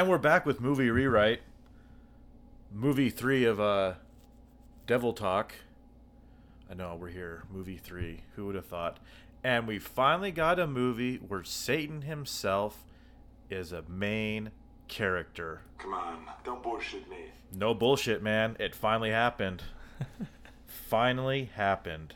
And we're back with movie rewrite. Movie three of uh Devil Talk. I know we're here. Movie three. Who would have thought? And we finally got a movie where Satan himself is a main character. Come on, don't bullshit me. No bullshit, man. It finally happened. finally happened.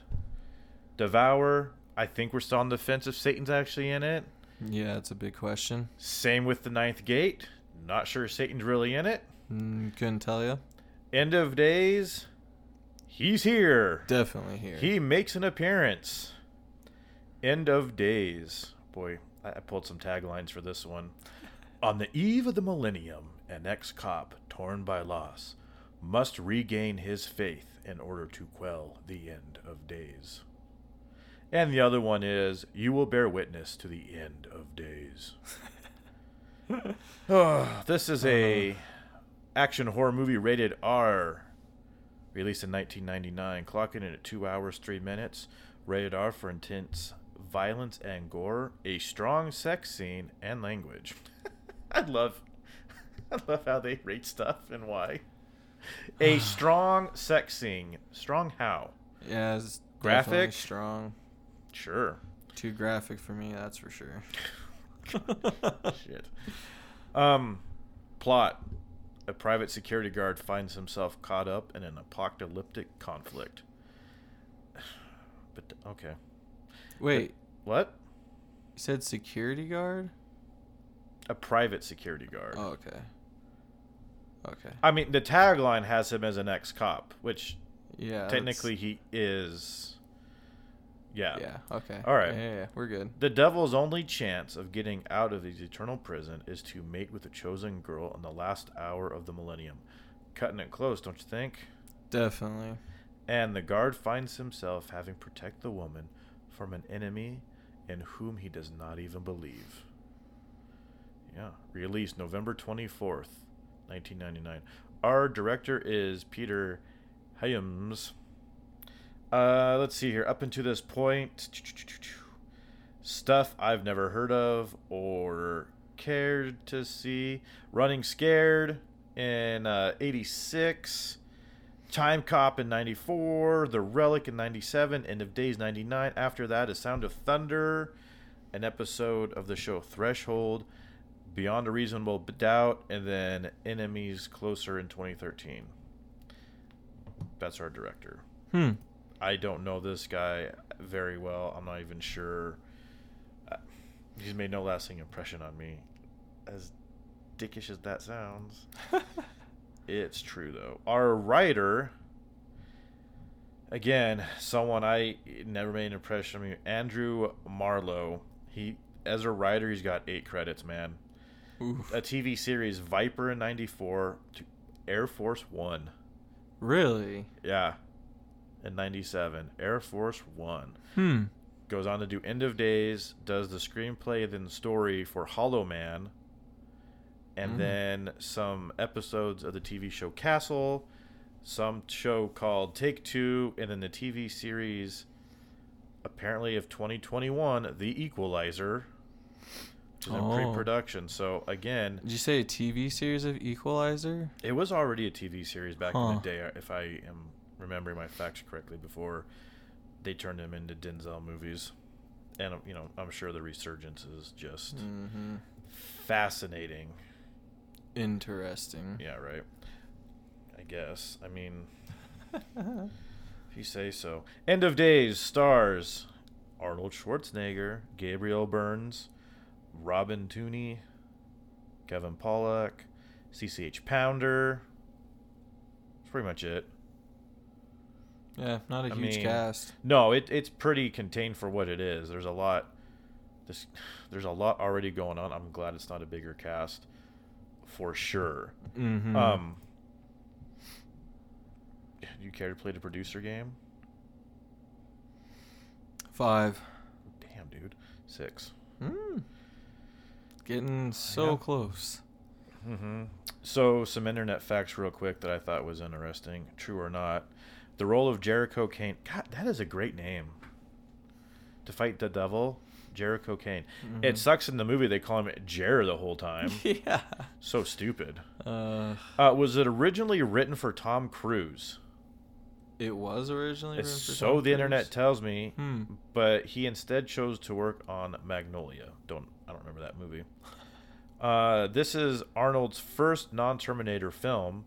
Devour. I think we're still on the fence if Satan's actually in it. Yeah, it's a big question. Same with the Ninth Gate. Not sure Satan's really in it. Mm, couldn't tell you. End of Days. He's here. Definitely here. He makes an appearance. End of Days. Boy, I I pulled some taglines for this one. On the eve of the millennium, an ex cop torn by loss must regain his faith in order to quell the end of days. And the other one is You will bear witness to the end of days. oh, this is a action horror movie rated R released in 1999, clocking in at 2 hours 3 minutes, rated R for intense violence and gore, a strong sex scene, and language. I love I love how they rate stuff and why. A strong sex scene. Strong how? yeah, it's Graphic? strong. Sure. Too graphic for me, that's for sure. Shit. Um, plot: A private security guard finds himself caught up in an apocalyptic conflict. But okay, Wait, what? you said security guard? A private security guard. Oh, okay. Okay. I mean, the tagline has him as an ex-cop, which Yeah. that's- technically he is. Yeah. Yeah. Okay. All right. Yeah, yeah, yeah, we're good. The devil's only chance of getting out of his eternal prison is to mate with a chosen girl in the last hour of the millennium. Cutting it close, don't you think? Definitely. And the guard finds himself having to protect the woman from an enemy in whom he does not even believe. Yeah, released November 24th, 1999. Our director is Peter Hyams. Uh, let's see here. Up until this point, stuff I've never heard of or cared to see. Running Scared in uh, 86. Time Cop in 94, The Relic in 97, End of Days 99. After that is Sound of Thunder, an episode of the show Threshold, Beyond a Reasonable Doubt, and then Enemies Closer in 2013. That's our director. Hmm. I don't know this guy very well. I'm not even sure. Uh, He's made no lasting impression on me. As dickish as that sounds. It's true though. Our writer, again, someone I never made an impression on me. Andrew Marlowe. He as a writer, he's got eight credits, man. Oof. A TV series, Viper in '94 to Air Force One. Really? Yeah, in '97, Air Force One Hmm. goes on to do End of Days, does the screenplay, then story for Hollow Man, and Mm. then some episodes of the TV show Castle, some show called Take Two, and then the TV series, apparently of 2021, The Equalizer, which is in Oh. pre-production. So again, Did you say a TV series of Equalizer? it was already a TV series back in the day, if I am remembering my facts correctly, before they turned them into Denzel movies. And you know, I'm sure the resurgence is just Mm-hmm. fascinating. Interesting. Yeah, right. I guess. I mean, if you say so. End of Days stars Arnold Schwarzenegger, Gabriel Burns, Robin Tunney, Kevin Pollak, CCH Pounder. That's pretty much it. Yeah, not a I huge mean, cast. No, it it's pretty contained for what it is. There's a lot. This there's a lot already going on. I'm glad it's not a bigger cast, for sure. Mm-hmm. Um, do you care to play the producer game? Five. Damn, dude, six. Mm. Getting so Yeah. close. Mm-hmm. So some internet facts, real quick, that I thought was interesting, true or not. The role of Jericho Cane. God, that is a great name. To fight the devil, Jericho Cane. Mhm. It sucks in the movie they call him Jer the whole time. yeah. so stupid. Uh, Uh, was it originally written for Tom Cruise? it was originally. It's written for so Tom the internet tells me, Hmm. but he instead chose to work on Magnolia. Don't I don't remember that movie. Uh, this is Arnold's first non-Terminator film,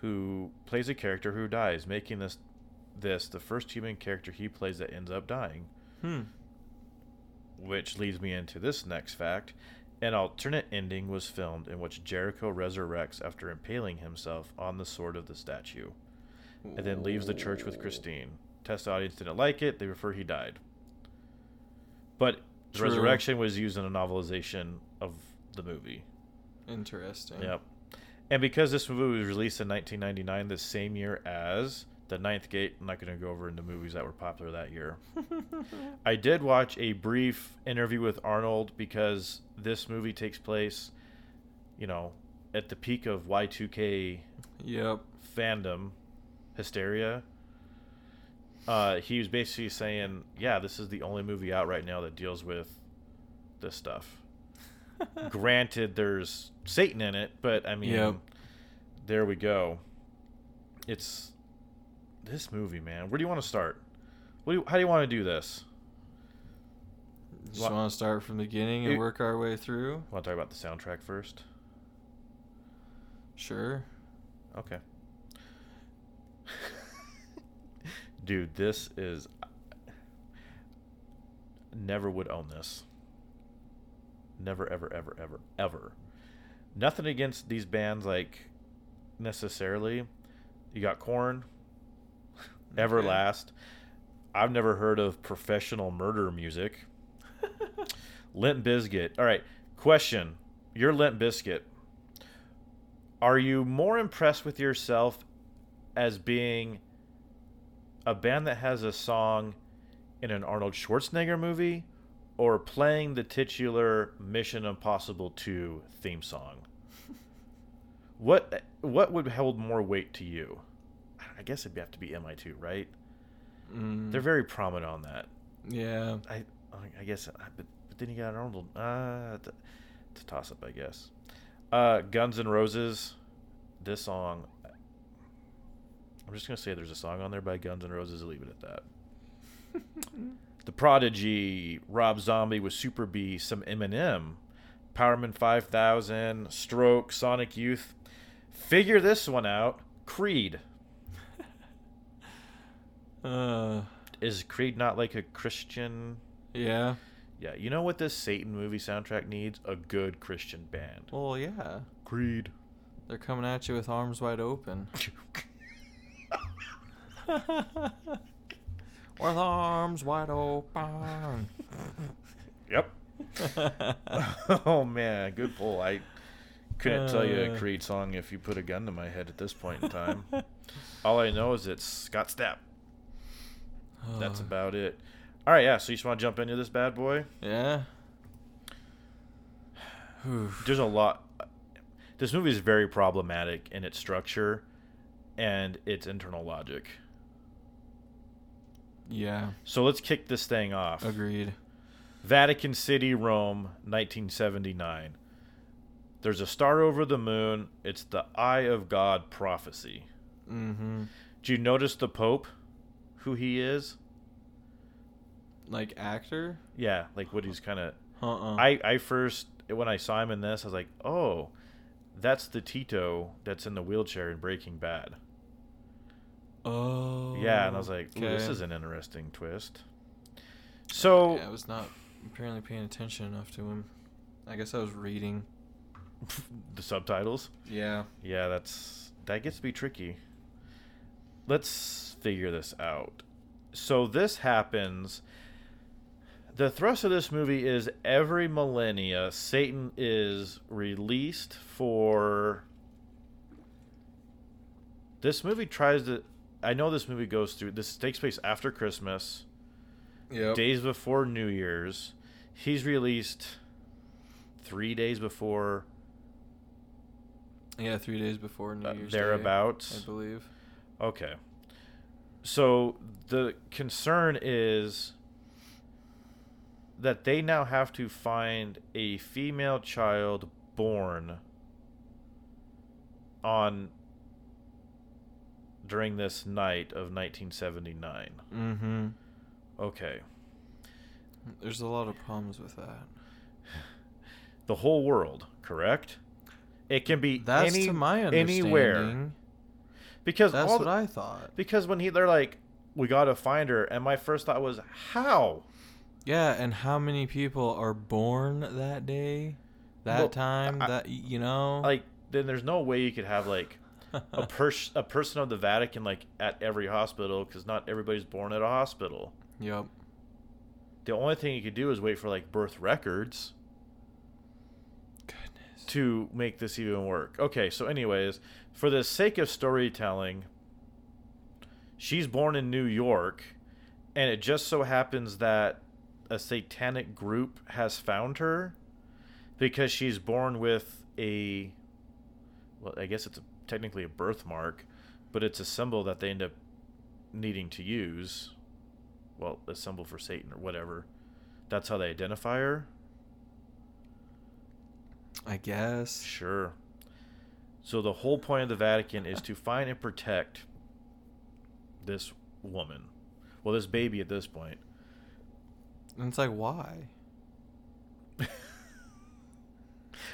who plays a character who dies, making this this the first human character he plays that ends up dying. Hmm. Which leads me into this next fact. An alternate ending was filmed in which Jericho resurrects after impaling himself on the sword of the statue, and then leaves the church with Christine. Test audience didn't like it; they prefer he died. But the True. resurrection was used in a novelization of the movie. Interesting. Yep. And because this movie was released in 1999, the same year as The Ninth Gate, I'm not going to go over into movies that were popular that year. I did watch a brief interview with Arnold because this movie takes place, you know, at the peak of Y2K Yep. fandom hysteria. Uh, he was basically saying, "Yeah, this is the only movie out right now that deals with this stuff." Granted, there's Satan in it, but I mean, Yep. there we go. It's this movie, man. Where do you want to start? What do you, how do you want to do this? Just want to start from the beginning and work our way through. Want to talk about the soundtrack first? Sure. Okay. Dude, this is. Never would own this. Never, ever, ever, ever, ever. Nothing against these bands, like, necessarily. You got Korn, Everlast. I've never heard of professional murder music. Limp Bizkit. All right, question. You're Limp Bizkit. Are you more impressed with yourself as being a band that has a song in an Arnold Schwarzenegger movie or playing the titular Mission Impossible 2 theme song? What what would hold more weight to you? I guess it'd have to be MI2, right? Mm, They're very prominent on that. yeah. I I guess, but, but then you got Arnold. Uh, it's a- toss up, I guess. Uh, Guns N' Roses. This song. I'm just gonna say there's a song on there by Guns N' Roses. Leave it at that. the Prodigy, Rob Zombie with Super B, some Eminem, Powerman 5000, Stroke, Sonic Youth. Figure this one out. Creed. Uh, Is Creed not like a Christian yeah. Yeah, you know what this Satan movie soundtrack needs? A good Christian band. Well, yeah. Creed. They're coming at you with arms wide open. with arms wide open. Yep. oh man, good pull. I couldn't tell you a Uh. Creed song if you put a gun to my head at this point in time. All I know is it's Scott Stapp. That's Uh, about it. All right, yeah. So you just want to jump into this bad boy? Yeah. Whew. There's a lot. This movie is very problematic in its structure and its internal logic. Yeah. So let's kick this thing off. Agreed. Vatican City, Rome, 1979. There's a star over the moon. It's the Eye of God prophecy. Mm-hmm. Do you notice the Pope? Who he is? Like actor? Yeah, like what he's kind of. Uh-uh. I I first when I saw him in this, I was like, oh, that's the Tito that's in the wheelchair in Breaking Bad. Oh. Yeah, and I was like, Ooh, this oh, is an interesting twist. So Yeah, I was not apparently paying attention enough to him. I guess I was reading. the subtitles. Yeah. Yeah, that's that gets to be tricky. Let's figure this out. So this happens. The thrust of this movie is every millennia Satan is released for this movie tries to I know this movie goes through this takes place after Christmas, Yep. days before New Year's. He's released 3 days before Yeah, three days before New uh, Year's Day, thereabouts. I believe. Okay. So the concern is that they now have to find a female child born on during this night of 1979. Mm-hmm. Okay. There's a lot of problems with that. The whole world, correct? It can be That's any, to my understanding. anywhere because That's what the- I thought. because when he they're like we got to find her and my first thought was how? Yeah, and how many people are born that day, that Well, time, I- that you know? Like then there's no way you could have like a pers- a person of the Vatican like at every hospital because not everybody's born at a hospital. yep. The only thing you could do is wait for like birth records Goodness. to make this even work. Okay, so anyways, for the sake of storytelling, she's born in New York, and it just so happens that a satanic group has found her because she's born with a well, I guess it's a, technically a birthmark, but it's a symbol that they end up needing to use. Well, a symbol for Satan or whatever. That's how they identify her. I guess. Sure. So the whole point of the Vatican is to find and protect this woman. Well, this baby at this point. And it's like, why?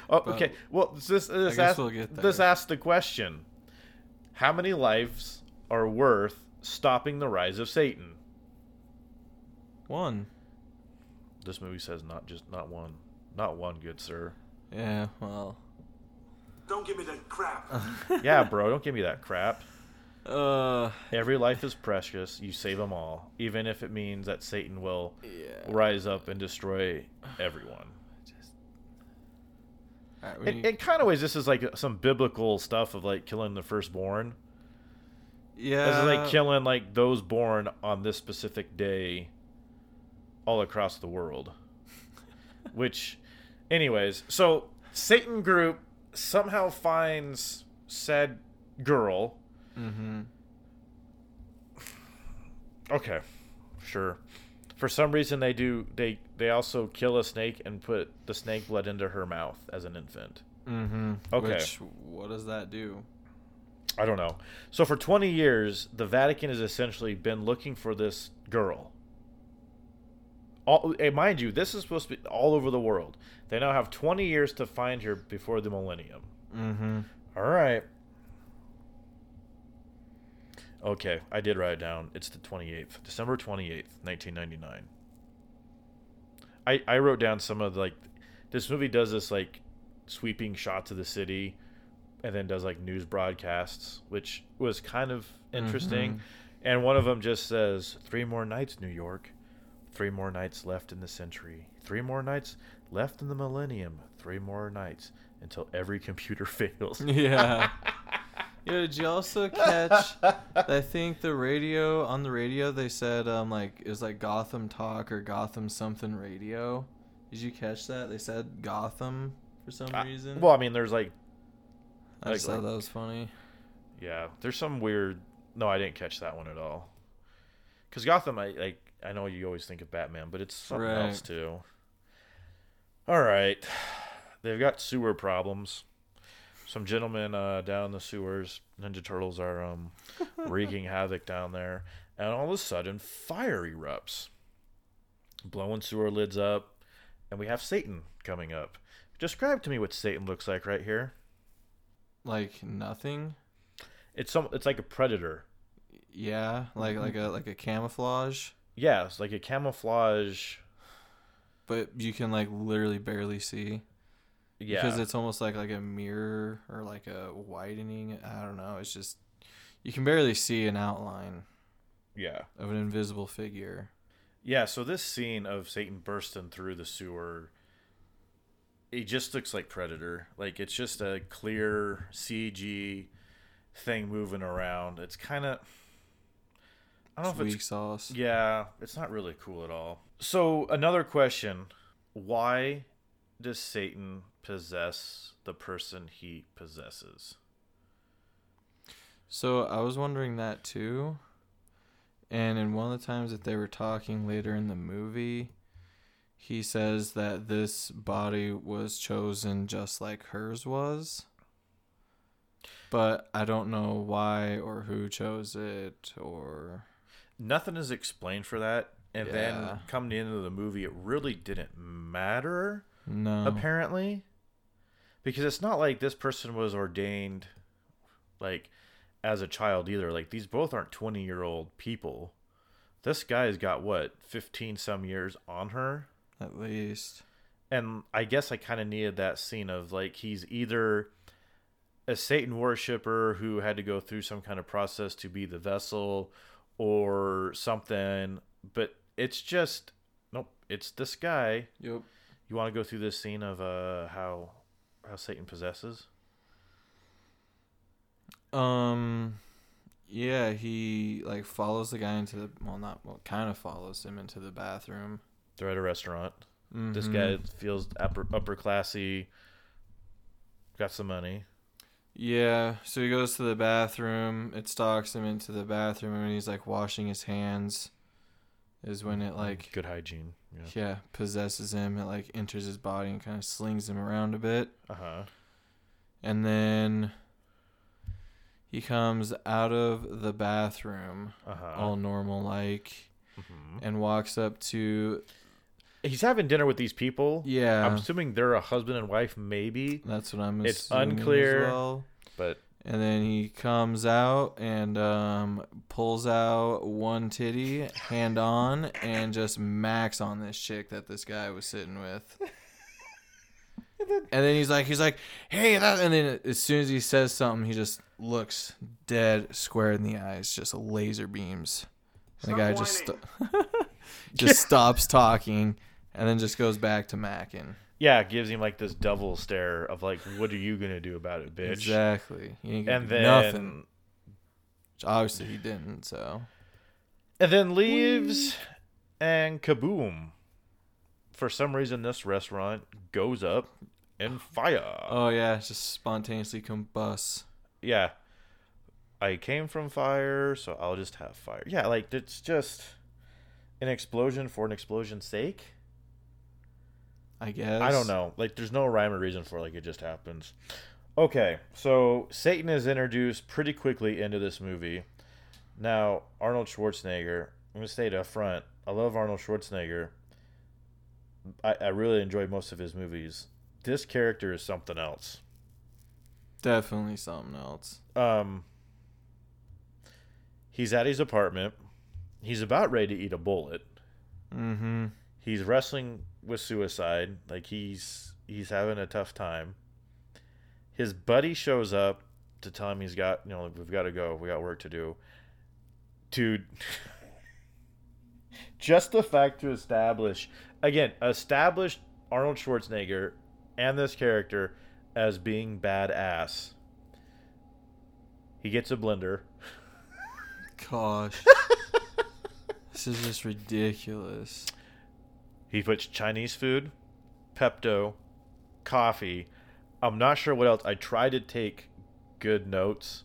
Oh, But- okay. Well, this this guess asks, we'll this there. asks the question: How many lives are worth stopping the rise of Satan? One. This movie says not just not one, not one, good sir. Yeah, well. Don't give me that crap. Yeah, bro, don't give me that crap. Uh, Every life is precious. You save them all, even if it means that Satan will yeah. rise up and destroy everyone. Alright, In, in kind of ways, this is like some biblical stuff of like killing the firstborn. yeah. This is like killing like those born on this specific day, all across the world. Which, anyways, so Satan group somehow finds said girl. Mm-hmm. Okay, sure. For some reason, they do they they also kill a snake and put the snake blood into her mouth as an infant. Mm-hmm. Okay. Which, what does that do? I don't know. So for 20 years, the Vatican has essentially been looking for this girl. All, and mind you, this is supposed to be all over the world. They now have 20 years to find her before the millennium. Mm-hmm. All right. Okay, I did write it down. It's the 28th, December 28th, 1999. I I wrote down some of the, like this movie does this like sweeping shots of the city and then does like news broadcasts, which was kind of interesting. Mhm. And one of them just says, Three more nights, New York. Three more nights left in the century. Three more nights left in the millennium. Three more nights until every computer fails. Yeah. Yo, did you also catch? I think the radio on the radio they said um like it was like Gotham Talk or Gotham something radio. Did you catch that? They said Gotham for some Uh, reason. well, I mean, there's like, I just like- thought that was funny. yeah, there's some weird. No, I didn't catch that one at all. Because Gotham, I like, I know you always think of Batman, but it's something Right. else too. All right, they've got sewer problems. Some gentlemen uh, down in the sewers, Ninja Turtles are um, wreaking havoc down there, and all of a sudden, fire erupts, blowing sewer lids up, and we have Satan coming up. Describe to me what Satan looks like right here. Like nothing. It's some. It's like a predator. Yeah, like like a like a camouflage, Yeah, like a camouflage. but you can like literally barely see Yeah, because it's almost like like a mirror or like a widening. I don't know. It's just you can barely see an outline yeah, of an invisible figure. yeah. So this scene of Satan bursting through the sewer, it just looks like Predator. Like it's just a clear CG thing moving around. It's kind of. I don't It's know if weak it's sauce. Yeah, it's not really cool at all. So another question: Why does Satan possess the person he possesses? So I was wondering that too. And in one of the times that they were talking later in the movie, he says that this body was chosen just like hers was. But I don't know why or who chose it or Nothing is explained for that. And then Yeah. coming into the movie, it really didn't matter, no. apparently. Because it's not like this person was ordained like as a child either. Like these both aren't 20 year old people. This guy's got what, 15 some years on her? At least. and I guess I kind of needed that scene of like he's either a Satan worshiper who had to go through some kind of process to be the vessel or something, but it's just nope, it's this guy. Yep. You want to go through this scene of uh how how Satan possesses? Um yeah, he like follows the guy into the well not well kind of follows him into the bathroom. They're at a restaurant. This Mhm. guy feels upper upper classy, got some money. Yeah, so he goes to the bathroom. It stalks him into the bathroom, and he's like washing his hands, is when it like good hygiene. Yeah. yeah possesses him. It like enters his body and kind of slings him around a bit, Uh huh. and then he comes out of the bathroom Uh huh. all normal like, Mhm. and walks up to He's having dinner with these people. yeah. I'm assuming they're a husband and wife, maybe, that's what I'm. it's unclear. well. but And then he comes out and um, pulls out one titty, hand on, and just max on this chick that this guy was sitting with. And then he's like, he's like, hey, that. And then as soon as he says something, he just looks dead square in the eyes, just laser beams. And the Stop guy just whining. sto- just stops talking, and then just goes back to macking. Yeah, it gives him like this double stare of like, "What are you gonna do about it, bitch?" Exactly. And then, nothing. Which Obviously, he didn't. So. and then leaves, and kaboom! For some reason, this restaurant goes up in fire. Oh yeah, it's just spontaneously combusts. yeah, I came from fire, so I'll just have fire. Yeah, like it's just an explosion for an explosion's sake. I guess. I don't know. Like, there's no rhyme or reason for it. Like, it just happens. Okay, so Satan is introduced pretty quickly into this movie. Now, Arnold Schwarzenegger. I'm gonna state up front. I love Arnold Schwarzenegger. I, I really enjoy most of his movies. This character is something else. Definitely something else. Um, he's at his apartment. He's about ready to eat a bullet. Mm-hmm. He's wrestling with suicide. Like he's he's having a tough time. His buddy shows up to tell him he's got you know we've got to go. We got work to do. Dude just the fact to establish again establish arnold schwarzenegger and this character as being badass. He gets a blender. Gosh. this is just ridiculous. He puts Chinese food, Pepto, coffee. I'm not sure what else. I tried to take good notes.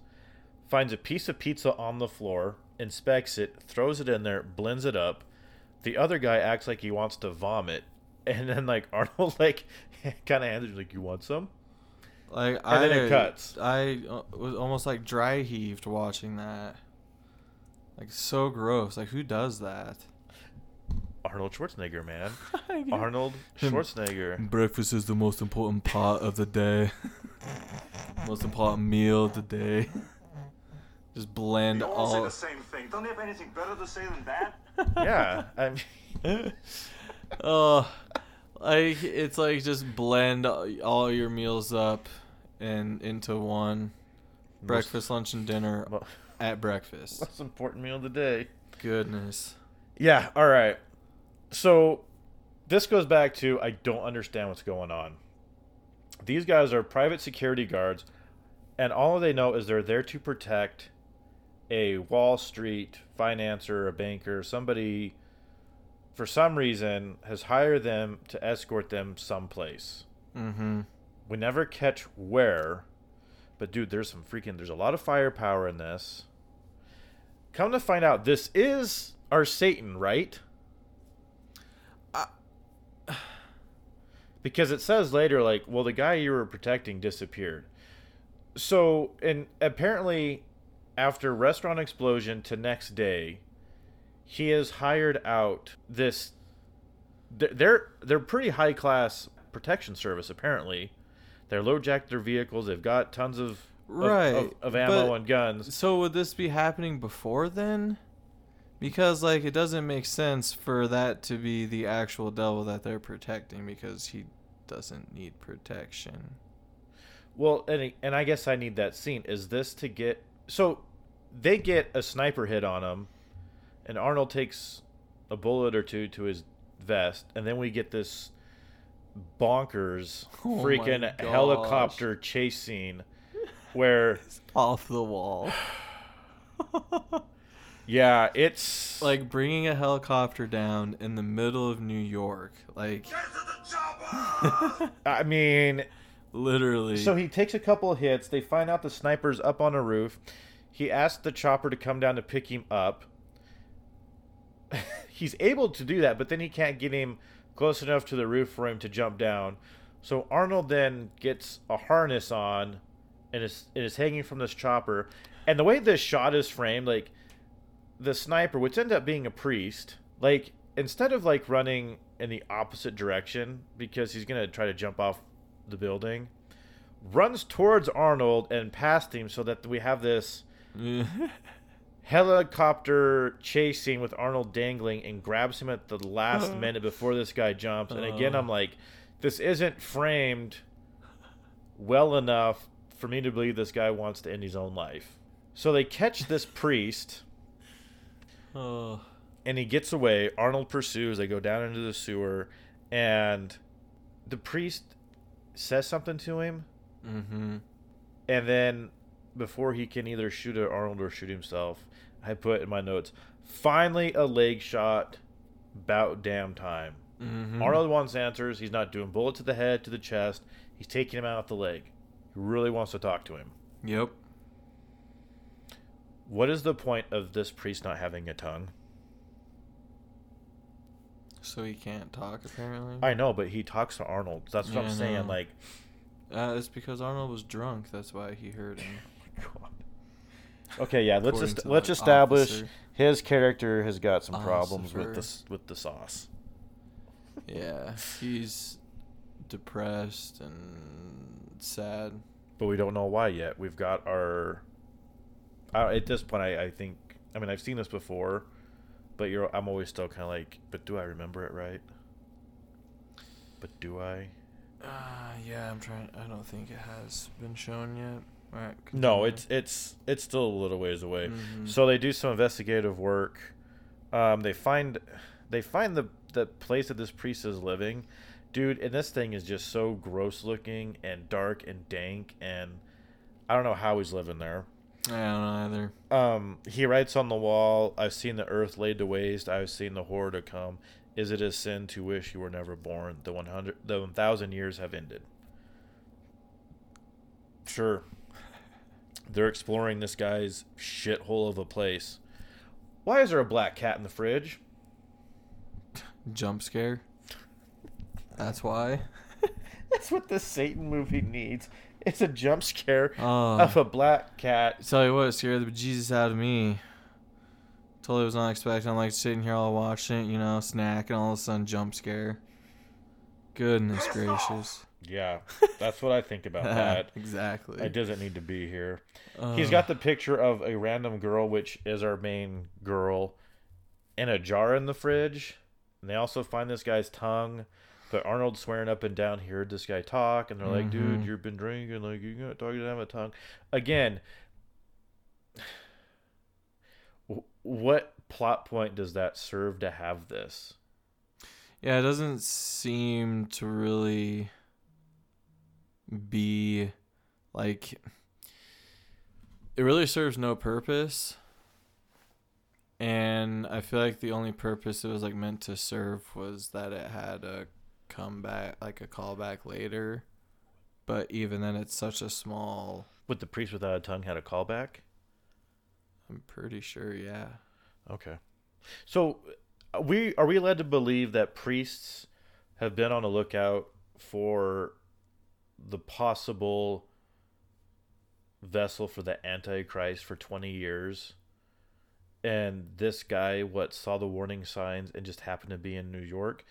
Finds a piece of pizza on the floor, inspects it, throws it in there, blends it up. The other guy acts like he wants to vomit, and then like Arnold like kind of hands it like, "You want some?" Like And I, then it cuts. I uh, was almost like dry heaved watching that. Like so gross. Like who does that? Arnold Schwarzenegger, man. Arnold Schwarzenegger. Breakfast is the most important part of the day. most important meal of the day. Just blend You all say the same thing. Don't you have anything better to say than that? Yeah, I mean, Oh, like it's like just blend all your meals up and into one. Breakfast, lunch, and dinner Mo- at breakfast. most important meal of the day. Goodness. Yeah, all right. So this goes back to I don't understand what's going on. These guys are private security guards, and all they know is they're there to protect a Wall Street financer, a banker, somebody for some reason has hired them to escort them someplace. Mm-hmm. We never catch where, but dude, there's some freaking there's a lot of firepower in this. Come to find out, this is our Satan, right? Because it says later like, well, the guy you were protecting disappeared. So, and apparently, after restaurant explosion to next day, he has hired out this. they're- They're pretty high class protection service apparently. They're low jacked their vehicles. They've got tons of of- Right, of, of ammo but- and guns. So would this be happening before then? Because like it doesn't make sense for that to be the actual devil that they're protecting because he doesn't need protection. Well, and I- and I guess I need that scene. Is this to get so they get a sniper hit on him, and Arnold takes a bullet or two to his vest, and then we get this bonkers Oh freaking helicopter chase scene where Off the wall. yeah, it's like bringing a helicopter down in the middle of New York. Like Get to the chopper! I mean, literally. So he takes a couple of hits. They find out the sniper's up on a roof. He asks the chopper to come down to pick him up. He's able to do that, but then he can't get him close enough to the roof for him to jump down. So Arnold then gets a harness on and is, and is hanging from this chopper. And the way this shot is framed, like the sniper, which ended up being a priest, like instead of like running in the opposite direction because he's gonna try to jump off the building, runs towards Arnold and past him so that we have this helicopter chase scene with Arnold dangling and grabs him at the last minute before this guy jumps. And again. I'm uh. like, this isn't framed well enough for me to believe this guy wants to end his own life. So they catch this priest oh. and he gets away. Arnold pursues. They go down into the sewer, and the priest says something to him, Mm-hmm. and then before he can either shoot at Arnold or shoot himself, I put in my notes, finally a leg shot, about damn time. Mm-hmm. Arnold wants answers. He's not doing bullet to the head, to the chest. He's taking him out the leg. He really wants to talk to him. Yep. What is the point of this priest not having a tongue? So he can't talk apparently. I know, but he talks to Arnold. That's what Yeah, I'm saying. Like, Uh, it's because Arnold was drunk. That's why he heard him. Okay, yeah. Let's just let's establish officer. his character has got some problems with the with the sauce. Yeah, he's depressed and sad. but we don't know why yet. We've got our. Uh, at this point, I, I think. I mean, I've seen this before, but you're. I'm always still kind of like, but do I remember it right? But do I? Uh, yeah, I'm trying. I don't think it has been shown yet. Right. No, it's it's it's still a little ways away. Mhm. So they do some investigative work. Um, they find they find the the place that this priest is living, dude. And this thing is just so gross looking and dark and dank, and I don't know how he's living there. I don't know either. Um, he writes on the wall, "I've seen the earth laid to waste. I've seen the horror to come. Is it a sin to wish you were never born? The one hundred, the one thousand years have ended." Sure. They're exploring this guy's shithole of a place. Why is there a black cat in the fridge? Jump scare. That's why. That's what the Satan movie needs. It's a jump scare Oh. of a black cat. Tell you what, it scared the bejesus out of me. Totally was not expecting. I'm like sitting here all watching it, you know, snack, and all of a sudden jump scare. Goodness gracious. Yeah, that's what I think about that. exactly. It doesn't need to be here. Uh, He's got the picture of a random girl, which is our main girl, in a jar in the fridge. And they also find this guy's tongue. But Arnold's swearing up and down he heard this guy talk, and they're like, "Dude, Mhm. you've been drinking. Like, you got talking to have a tongue." Again, what plot point does that serve to have this? Yeah, it doesn't seem to really be like it really serves no purpose. And I feel like the only purpose it was like meant to serve was that it had a comeback like a callback later. But even then it's such a small With the priest without a tongue had a callback. I'm pretty sure, yeah. Okay. So, uh, we are we led to believe that priests have been on a lookout for the possible vessel for the Antichrist for 20 years. And this guy, what, saw the warning signs and just happened to be in New York.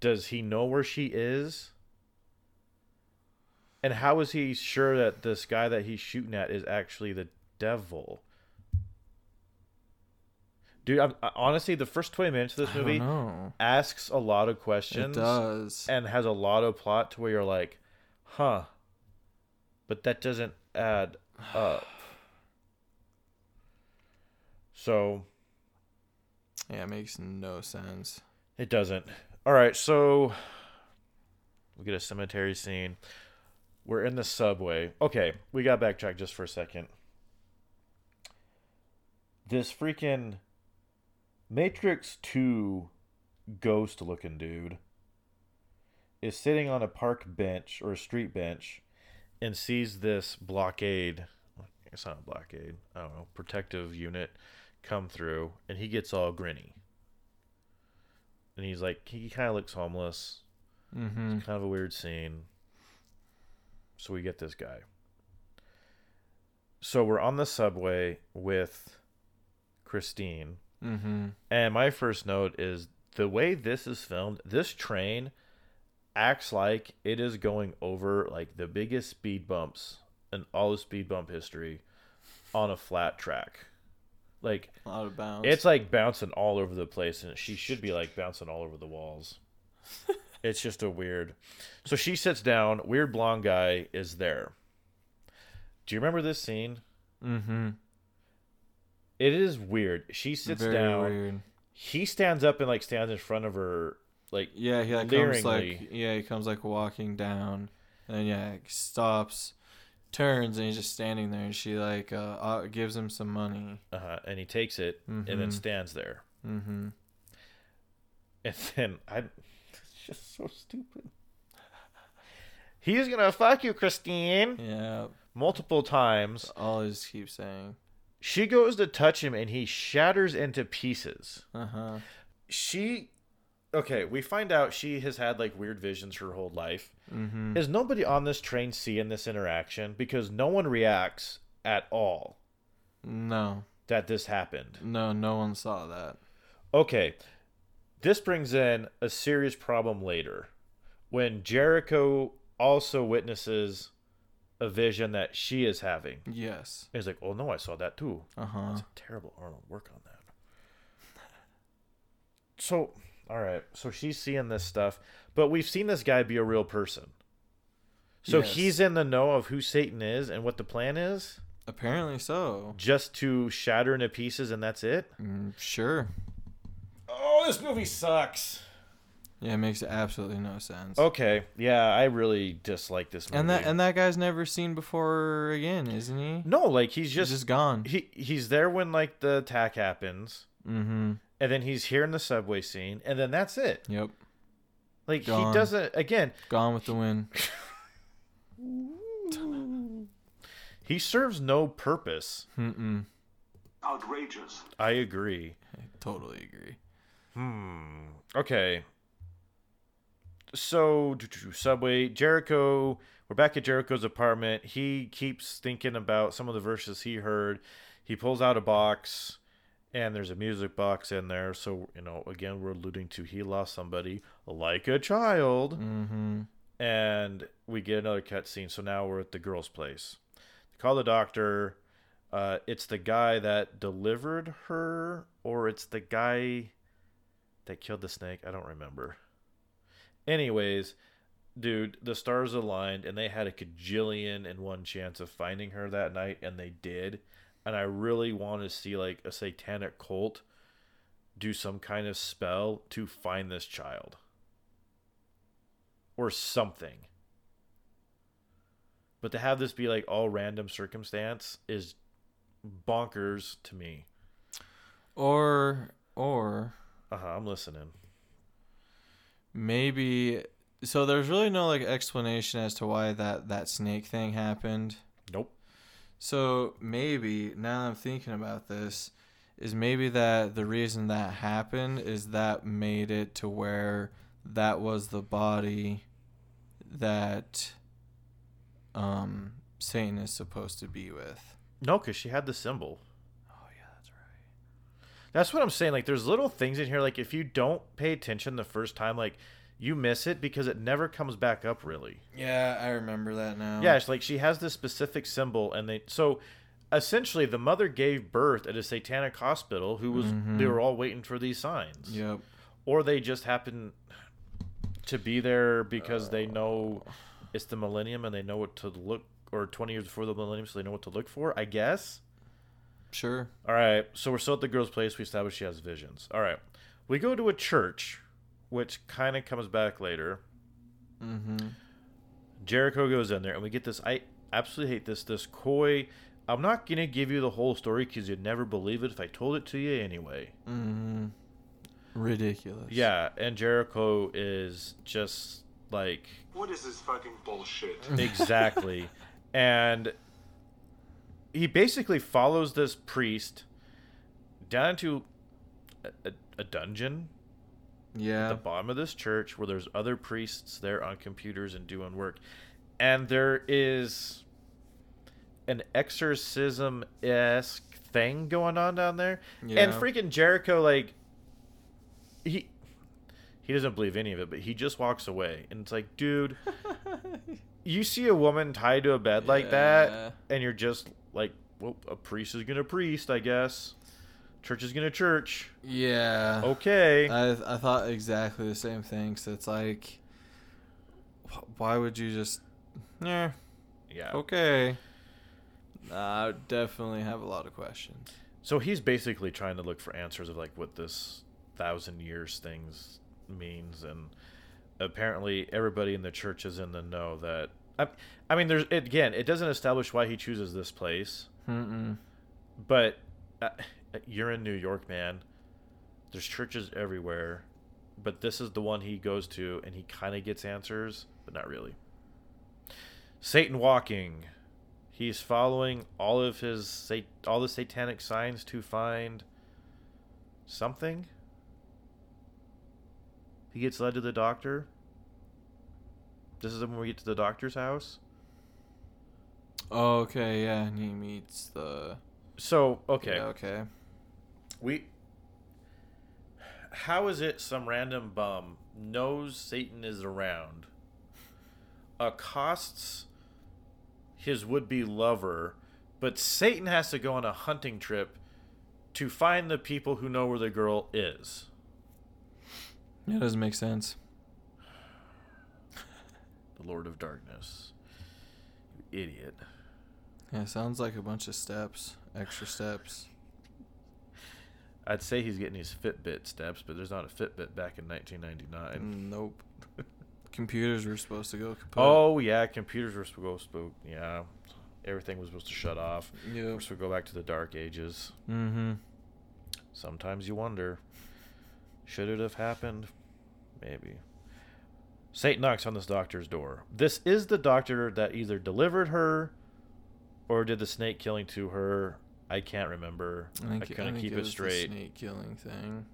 Does he know where she is? And how is he sure that this guy that he's shooting at is actually the devil? Dude, I'm, I- honestly, the first 20 minutes of this I don't movie know. asks a lot of questions It does. and has a lot of plot to where you're like, huh. But that doesn't add up. So Yeah, it makes no sense. it doesn't. All right, so we get a cemetery scene. We're in the subway. Okay, we got backtrack just for a second. This freaking Matrix 2 ghost looking dude is sitting on a park bench or a street bench and sees this blockade. It's not a blockade. I don't know, protective unit come through and he gets all grinny. And he's like, he kind of looks homeless. Mm-hmm. Kind of a weird scene. So we get this guy. So we're on the subway with Christine. Mm-hmm. And my first note is the way this is filmed, this train acts like it is going over like the biggest speed bumps in all of speed bump history on a flat track. Like A lot of bounce. it's like bouncing all over the place and she should be like bouncing all over the walls. it's just a weird. So she sits down, weird blonde guy is there. Do you remember this scene? mm-hmm. It is weird. She sits Very down. weird. he stands up and like stands in front of her like Yeah, he like comes like yeah, he comes like walking down, and yeah, he stops, turns, and he's just standing there, and she like uh, uh gives him some money. uh, and he takes it and then Mhm. stands there Mm-hmm. and then i it's just so stupid he's gonna fuck you christine Yeah, multiple times all he keeps saying. she goes to touch him and he shatters into pieces Uh huh. she okay we find out she has had like weird visions her whole life Mm-hmm. is nobody on this train seeing this interaction because no one reacts at all No, that this happened no, no one saw that. Okay, this brings in a serious problem later when Jericho also witnesses a vision that she is having. Yes. He's like, "Oh no, I saw that too." Uh huh. That's terrible. Arnold, work on that. So, all right. So she's seeing this stuff, but we've seen this guy be a real person. So Yes. he's in the know of who Satan is and what the plan is, Apparently so. just to shatter into pieces, and that's it. Mm, sure. Oh, this movie sucks. Yeah, it makes absolutely no sense. Okay, yeah, I really dislike this movie. And that and that guy's never seen before again, isn't he? no, like he's He's just, just gone. he he's there when like the attack happens, Mm-hmm. And then he's here in the subway scene, and then that's it. Yep. Like Gone. he doesn't again. Gone with the wind. He serves no purpose. Mm-mm. Outrageous. I agree. I totally agree. Hmm. Okay. So subway Jericho. We're back at Jericho's apartment. He keeps thinking about some of the verses he heard. He pulls out a box, and there's a music box in there. So you know, again, we're alluding to he lost somebody like a child, Mm-hmm. and we get another cutscene. So now we're at the girl's place. They call the doctor. Uh, it's the guy that delivered her, or it's the guy that killed the snake. I don't remember. Anyways, dude, the stars aligned and they had a cajillion and one chance of finding her that night, and they did. And I really want to see like a satanic cult do some kind of spell to find this child or something. But to have this be like all random circumstance is bonkers to me. Or or Uh huh. I'm listening. maybe so there's really no like explanation as to why that that snake thing happened. So maybe now that I'm thinking about this, is maybe that the reason that happened is that made it to where that was the body that um Satan is supposed to be with. No, because she had the symbol. Oh yeah, that's right. That's what I'm saying. Like, there's little things in here. Like, if you don't pay attention the first time, like, you miss it because it never comes back up. Really. Yeah, I remember that now. Yeah, it's like she has this specific symbol, and they so essentially the mother gave birth at a satanic hospital. Who was Mhm. they were all waiting for these signs. Yep. or they just happen to be there because they know it's the millennium and they know what to look or 20 years before the millennium so they know what to look for i guess Sure. all right so we're still at the girl's place we establish she has visions all right we go to a church which kind of comes back later Mm-hmm. jericho goes in there and we get this i absolutely hate this this coy i'm not gonna give you the whole story because you'd never believe it if i told it to you anyway Mm-hmm. Ridiculous. yeah and jericho is just like What is this fucking bullshit? exactly and he basically follows this priest down to a, a, a dungeon at Yeah. the bottom of this church where there's other priests there on computers and doing work. And there is an exorcism-esque thing going on down there. And freaking jericho like he he doesn't believe any of it but he just walks away. And it's like dude you see a woman tied to a bed like Yeah. that and you're just like well a priest is gonna priest i guess church is gonna church yeah. okay I I thought exactly the same thing. So it's like, why would you just? Yeah. yeah Okay. I definitely have a lot of questions. so he's basically trying to look for answers of like what this thousand years things means and apparently everybody in the church is in the know that i, I mean there's again it doesn't establish why he chooses this place Mm-mm. but uh, you're in New York, man. There's churches everywhere, but this is the one he goes to, and he kind of gets answers, but not really. Satan walking. He's following all of his sat- all the satanic signs to find something. He gets led to the doctor. This is when we get to the doctor's house. Oh, okay. Yeah, and he meets the. So okay, Yeah, okay. We. How is it some random bum knows Satan is around, accosts his would be lover, but Satan has to go on a hunting trip to find the people who know where the girl is? Yeah, it doesn't make sense. The Lord of Darkness. You idiot. Yeah, sounds like a bunch of steps, extra steps. I'd say he's getting his Fitbit steps, but there's not a Fitbit back in 1999. Nope. Computers were supposed to go kaput. Oh yeah, computers were supposed to. Go spook yeah, everything was supposed to shut off. Yep. We're supposed to go back to the dark ages. Mm-hmm. Sometimes you wonder, should it have happened? Maybe. Satan knocks on this doctor's door. This is the doctor that either delivered her or did the snake killing to her. I can't remember. I, think, couldn't think keep it, the straight. snake killing thing.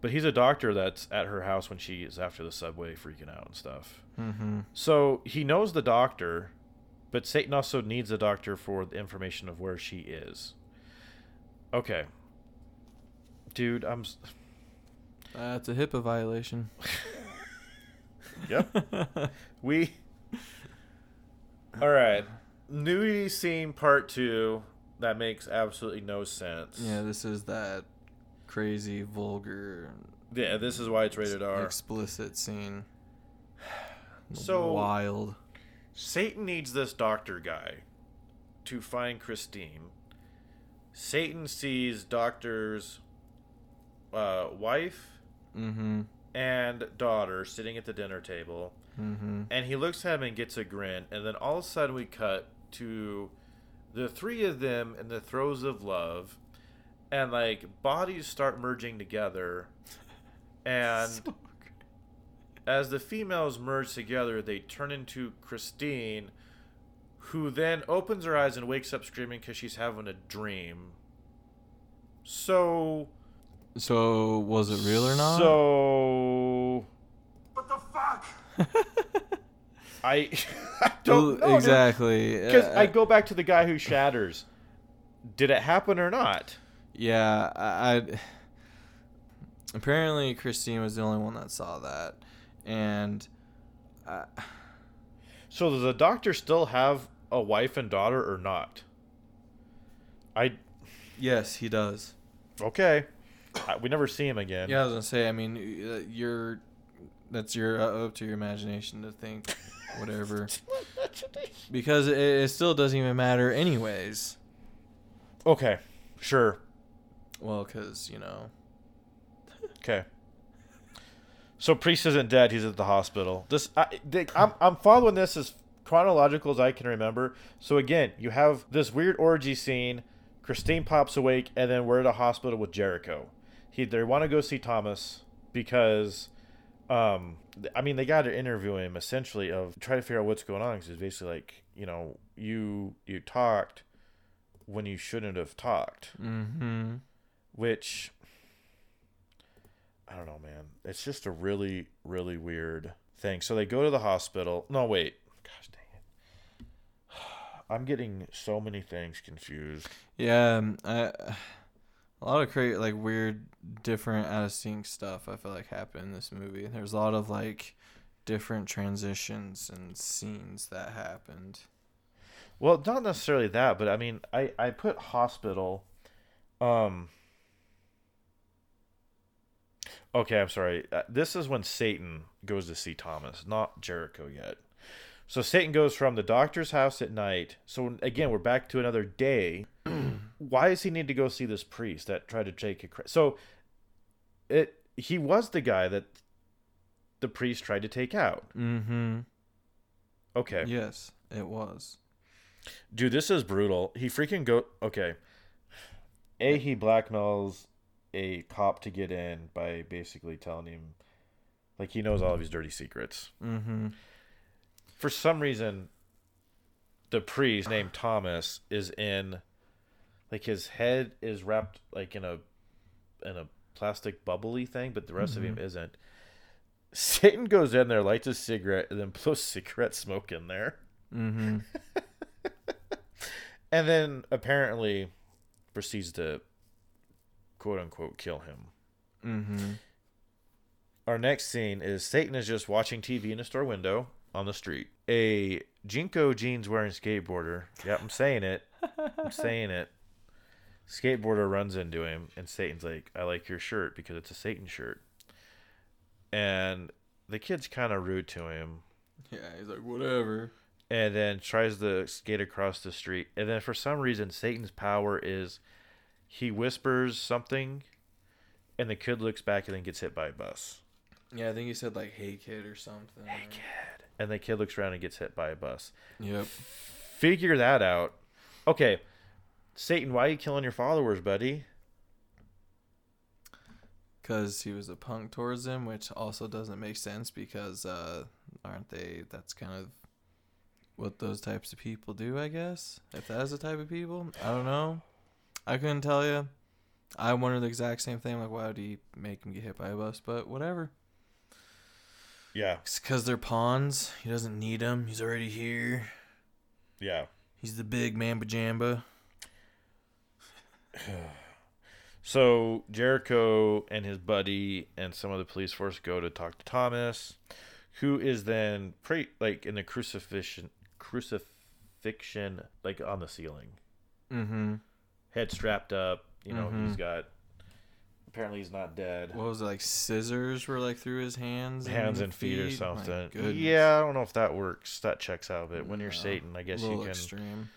But he's a doctor that's at her house when she is after the subway freaking out and stuff. Mm-hmm. So he knows the doctor, but Satan also needs the doctor for the information of where she is. Okay. Dude, I'm. That's a HIPAA violation. Yep. we. All right. Nudie scene part two. That makes absolutely no sense. yeah, this is that crazy, vulgar, Yeah, this is why it's rated R. explicit scene. So- wild. Satan needs this doctor guy to find Christine. Satan sees Doctor's uh, wife Mm-hmm. and daughter sitting at the dinner table, Mm-hmm. and he looks at him and gets a grin, and then all of a sudden we cut to the three of them in the throes of love, and like bodies start merging together, and as the females merge together, they turn into Christine, who then opens her eyes and wakes up screaming because she's having a dream. So. So was it real or not? So. What the fuck? I, I don't know. exactly. Because Uh, I go back to the guy who shatters. Did it happen or not? Yeah, I, I apparently Christine was the only one that saw that, and uh, So does the doctor still have a wife and daughter or not? I yes, he does. okay. We never see him again. Yeah, I was gonna say. I mean, uh, you're that's your uh, up to your imagination to think whatever, because it, it still doesn't even matter anyways. Okay. Sure. Well, because you know, Okay. So priest isn't dead. He's at the hospital. This I, they, I'm I'm following this as chronological as I can remember. So again, you have this weird orgy scene. Christine pops awake, and then we're at a hospital with Jericho. He they want to go see Thomas because, um, I mean they got to interview him essentially of try to figure out what's going on because it's basically like you know you you talked when you shouldn't have talked mm-hmm. which I don't know, man. It's just a really, really weird thing. So they go to the hospital. No, wait. Gosh dang it. I'm getting so many things confused. Yeah, um, I, a lot of cra like weird, different out of sync stuff. I feel like happened in this movie. There's a lot of like different transitions and scenes that happened. Well, not necessarily that, but I mean, I I put hospital. Um. Okay, I'm sorry. Uh, This is when Satan goes to see Thomas, not Jericho yet. So Satan goes from the doctor's house at night. So again, we're back to another day. Why does he need to go see this priest that tried to take a? So, it he was the guy that the priest tried to take out. Mm-hmm. Okay. Yes, it was. Dude, this is brutal. He freaking go. Okay. A, he blackmails a cop to get in by basically telling him, like, he knows all of his dirty secrets. Mm-hmm. For some reason, the priest named Thomas is in, like, his head is wrapped, like, in a, in a plastic bubbly thing, but the rest of him isn't. Satan goes in there, lights a cigarette, and then blows cigarette smoke in there. Mm-hmm. and then apparently proceeds to quote unquote kill him. Mm-hmm. Our next scene is Satan is just watching TV in a store window on the street. A JNCO jeans wearing skateboarder. Yep, I'm saying it. I'm saying it. Skateboarder runs into him, and Satan's like, I like your shirt because it's a Satan shirt. And the kid's kind of rude to him. Yeah, he's like whatever. and then tries to skate across the street. And then for some reason, Satan's power is he whispers something, and the kid looks back and then gets hit by a bus. Yeah, I think he said like "Hey kid" or something. Hey, kid. And the kid looks around and gets hit by a bus. Yep. Figure that out. Okay, Satan, why are you killing your followers, buddy? Because he was a punk towards him, which also doesn't make sense because uh, aren't they? That's kind of what those types of people do, I guess. If that is the type of people, I don't know. I couldn't tell you. I wondered the exact same thing. Like, why would he make him get hit by a bus? But whatever. Yeah, It's because they're pawns. He doesn't need them. He's already here. yeah. He's the big man pajamba. So Jericho and his buddy and some of the police force go to talk to Thomas, who is then pray like in the crucifixion crucifixion like on the ceiling. Mm-hmm. Head strapped up, you know, Mhm. he's got apparently he's not dead. What was it like? Scissors were like through his hands, Hands and feet, or something. Yeah, I don't know if that works. That checks out, but when you're No, Satan, I guess you can. extreme.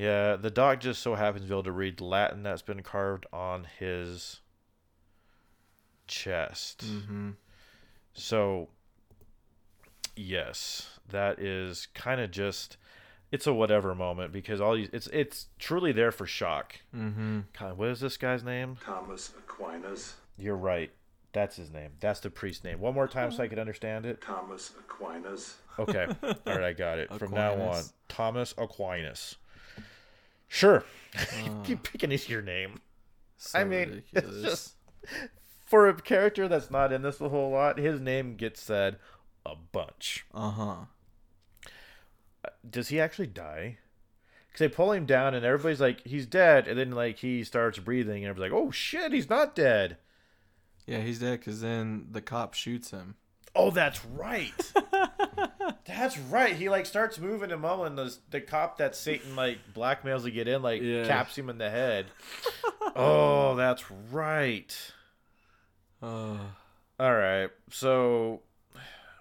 Yeah, the dog just so happens to be able to read Latin that's been carved on his chest. Mm-hmm. So, yes, that is kind of just it's a whatever moment because all you it's it's truly there for shock. Mm-hmm. God, what is this guy's name? Thomas Aquinas. You're right. That's his name. That's the priest's name. One more time so I can understand it. Thomas Aquinas. Okay. All right, I got it. From now on, Thomas Aquinas. Sure. Uh, Keep picking your name. so I mean, it's just for a character that's not in this a whole lot, his name gets said a bunch. Uh huh. does he actually die? Because they pull him down and everybody's like, he's dead. And then, like, he starts breathing and everybody's like, oh shit, he's not dead. Yeah, he's dead because then the cop shoots him. Oh, that's right. that's right. He, like, starts moving and mumbling. The, the cop that Satan, like, blackmails to get in, like, Yeah. caps him in the head. oh, that's right. Oh, All right. So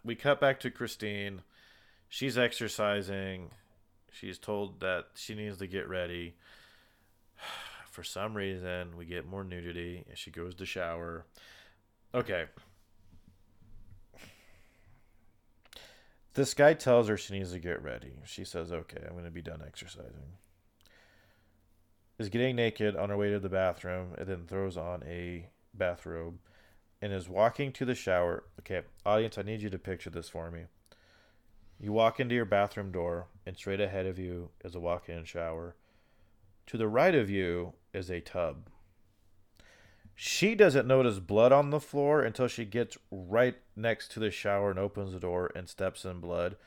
we cut back to Christine. She's exercising. She's told that she needs to get ready. For some reason, we get more nudity and she goes to shower. Okay. This guy tells her she needs to get ready. She says, "Okay, I'm going to be done exercising." Is getting naked on her way to the bathroom and then throws on a bathrobe and is walking to the shower. Okay, audience, I need you to picture this for me. You walk into your bathroom door, and straight ahead of you is a walk in shower. To the right of you is a tub. She doesn't notice blood on the floor until she gets right next to the shower and opens the door and steps in blood,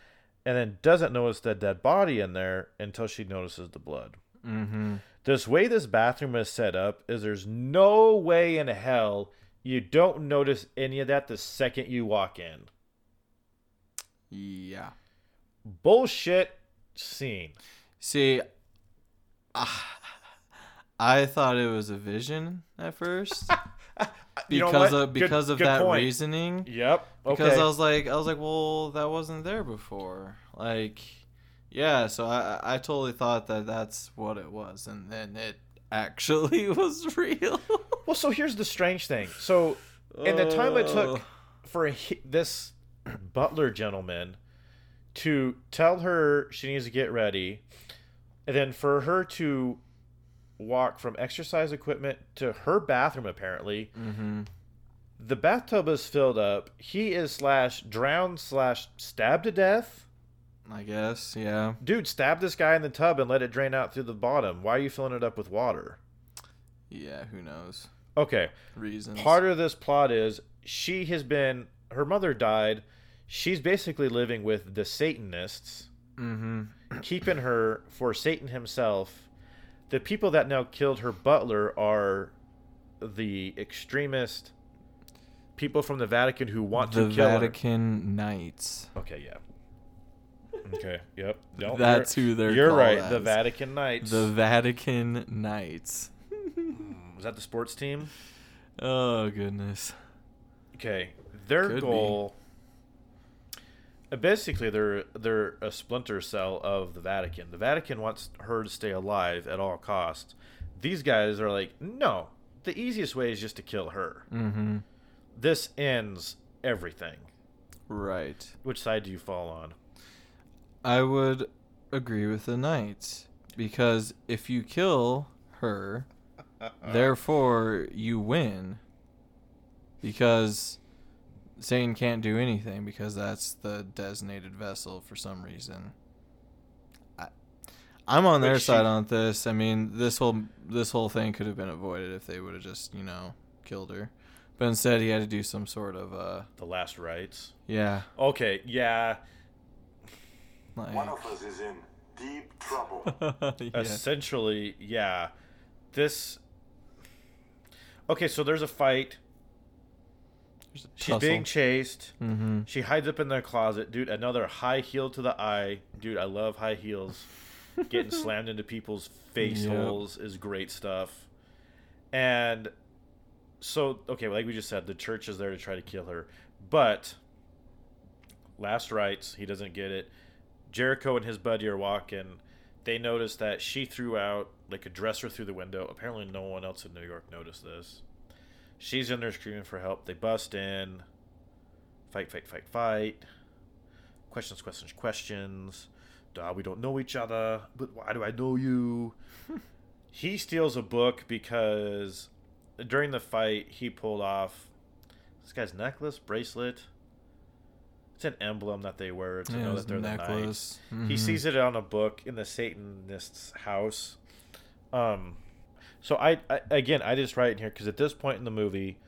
and then doesn't notice the dead body in there until she notices the blood. mm-hmm. This way this bathroom is set up is there's no way in hell you don't notice any of that the second you walk in. Yeah. Bullshit scene. See, ah, I thought it was a vision at first You know because what? of Good- because of good that point. reasoning. Yep. Okay. Because I was like, I was like, well, that wasn't there before. Like, yeah. So I I totally thought that that's what it was, and then it actually was real. well, so here's the strange thing. So in the time it took Oh. for he, this butler gentleman to tell her she needs to get ready, and then for her to walk from exercise equipment to her bathroom, apparently, Mhm. the bathtub is filled up. He is slash drowned slash stabbed to death. I guess, yeah. Dude, stab this guy in the tub and let it drain out through the bottom. Why are you filling it up with water? Yeah, who knows? Okay. Reasons. Part of this plot is she has been her mother died. She's basically living with the Satanists, Mm-hmm. keeping her for Satan himself. The people that now killed her butler are the extremist people from the Vatican who want The to kill her. Vatican Knights. Okay, yeah. Okay, yep. No, That's who they're You're right. The. Vatican Knights. The Vatican Knights. Mm, Was that the sports team? Oh goodness. Okay, their Could goal. Basically, they're they're a splinter cell of the Vatican. The Vatican wants her to stay alive at all costs. These guys are like, no. The easiest way is just to kill her. Mm-hmm. This ends everything. Right. Which side do you fall on? I would agree with the Knights because if you kill her, therefore you win. Because Satan can't do anything because that's the designated vessel for some reason. I, I'm on their Which she- side on this. I mean, this whole this whole thing could have been avoided if they would have just you know killed her, but instead he had to do some sort of uh The last rites. yeah Okay, yeah. like One of us is in deep trouble. yeah. Essentially, yeah. This. Okay, so there's a fight. She's being chased. Mm-hmm. She hides up in their closet, dude. Another high heel to the eye, dude. I love high heels. Getting slammed into people's face Yep. holes is great stuff. And so, okay, like we just said, the church is there to try to kill her, but last rites, he doesn't get it. Jericho and his buddy are walking. They notice that she threw out like a dresser through the window. Apparently, no one else in New York noticed this. She's in there screaming for help. They bust in. Fight, fight, fight, fight. Questions, questions, questions. Duh, we don't know each other, but why do I know you? he steals a book because during the fight he pulled off this guy's necklace, bracelet. It's an emblem that they wear to Yeah, know that they're the knights. necklace. He sees it on a book in the Satanist's house. Um, so I, I again I just write in here because at this point in the movie,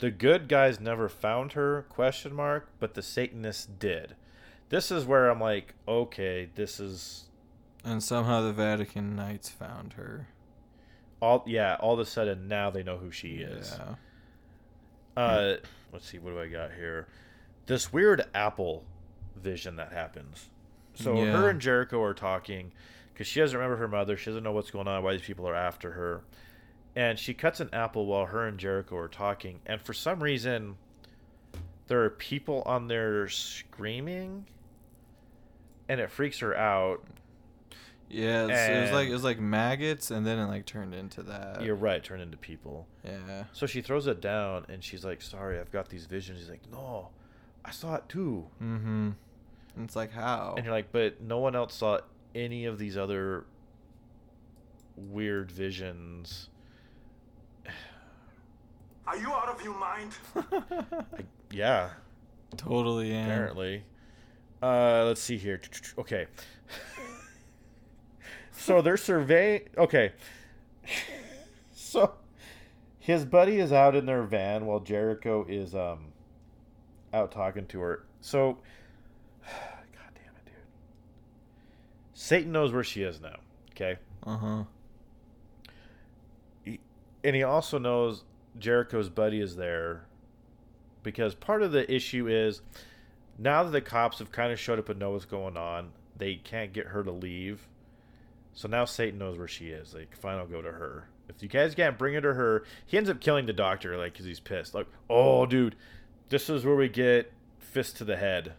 the good guys never found her question mark, but the Satanists did. This is where I'm like, okay, this is And somehow the Vatican Knights found her. all. Yeah, all of a sudden now they know who she is. Yeah. Uh, let's see, what do I got here? This weird apple vision that happens. So Yeah. her and Jericho are talking because she doesn't remember her mother. She doesn't know what's going on, why these people are after her. And she cuts an apple while her and Jericho are talking. And for some reason, there are people on there screaming. And it freaks her out. Yeah, it's- it was like it was like maggots, and then it like turned into that. You're right, turned into people. Yeah. So she throws it down and she's like, Sorry, I've got these visions. He's like, No, I saw it too. Mm-hmm. And it's like how? And you're like, but no one else saw any of these other weird visions. Are you out of your mind? I, yeah, totally am. apparently. Uh, let's see here. Okay. so they're surveying. Okay. So his buddy is out in their van while Jericho is um out talking to her. So, God damn it, dude. Satan knows where she is now. Okay. Uh huh. and he also knows Jericho's buddy is there because part of the issue is now that the cops have kind of showed up and know what's going on, they can't get her to leave. So now Satan knows where she is. Like, fine, I'll go to her. If you guys can't bring her to her, he ends up killing the doctor, like, because he's pissed. Like, oh, dude, this is where we get fist to the head.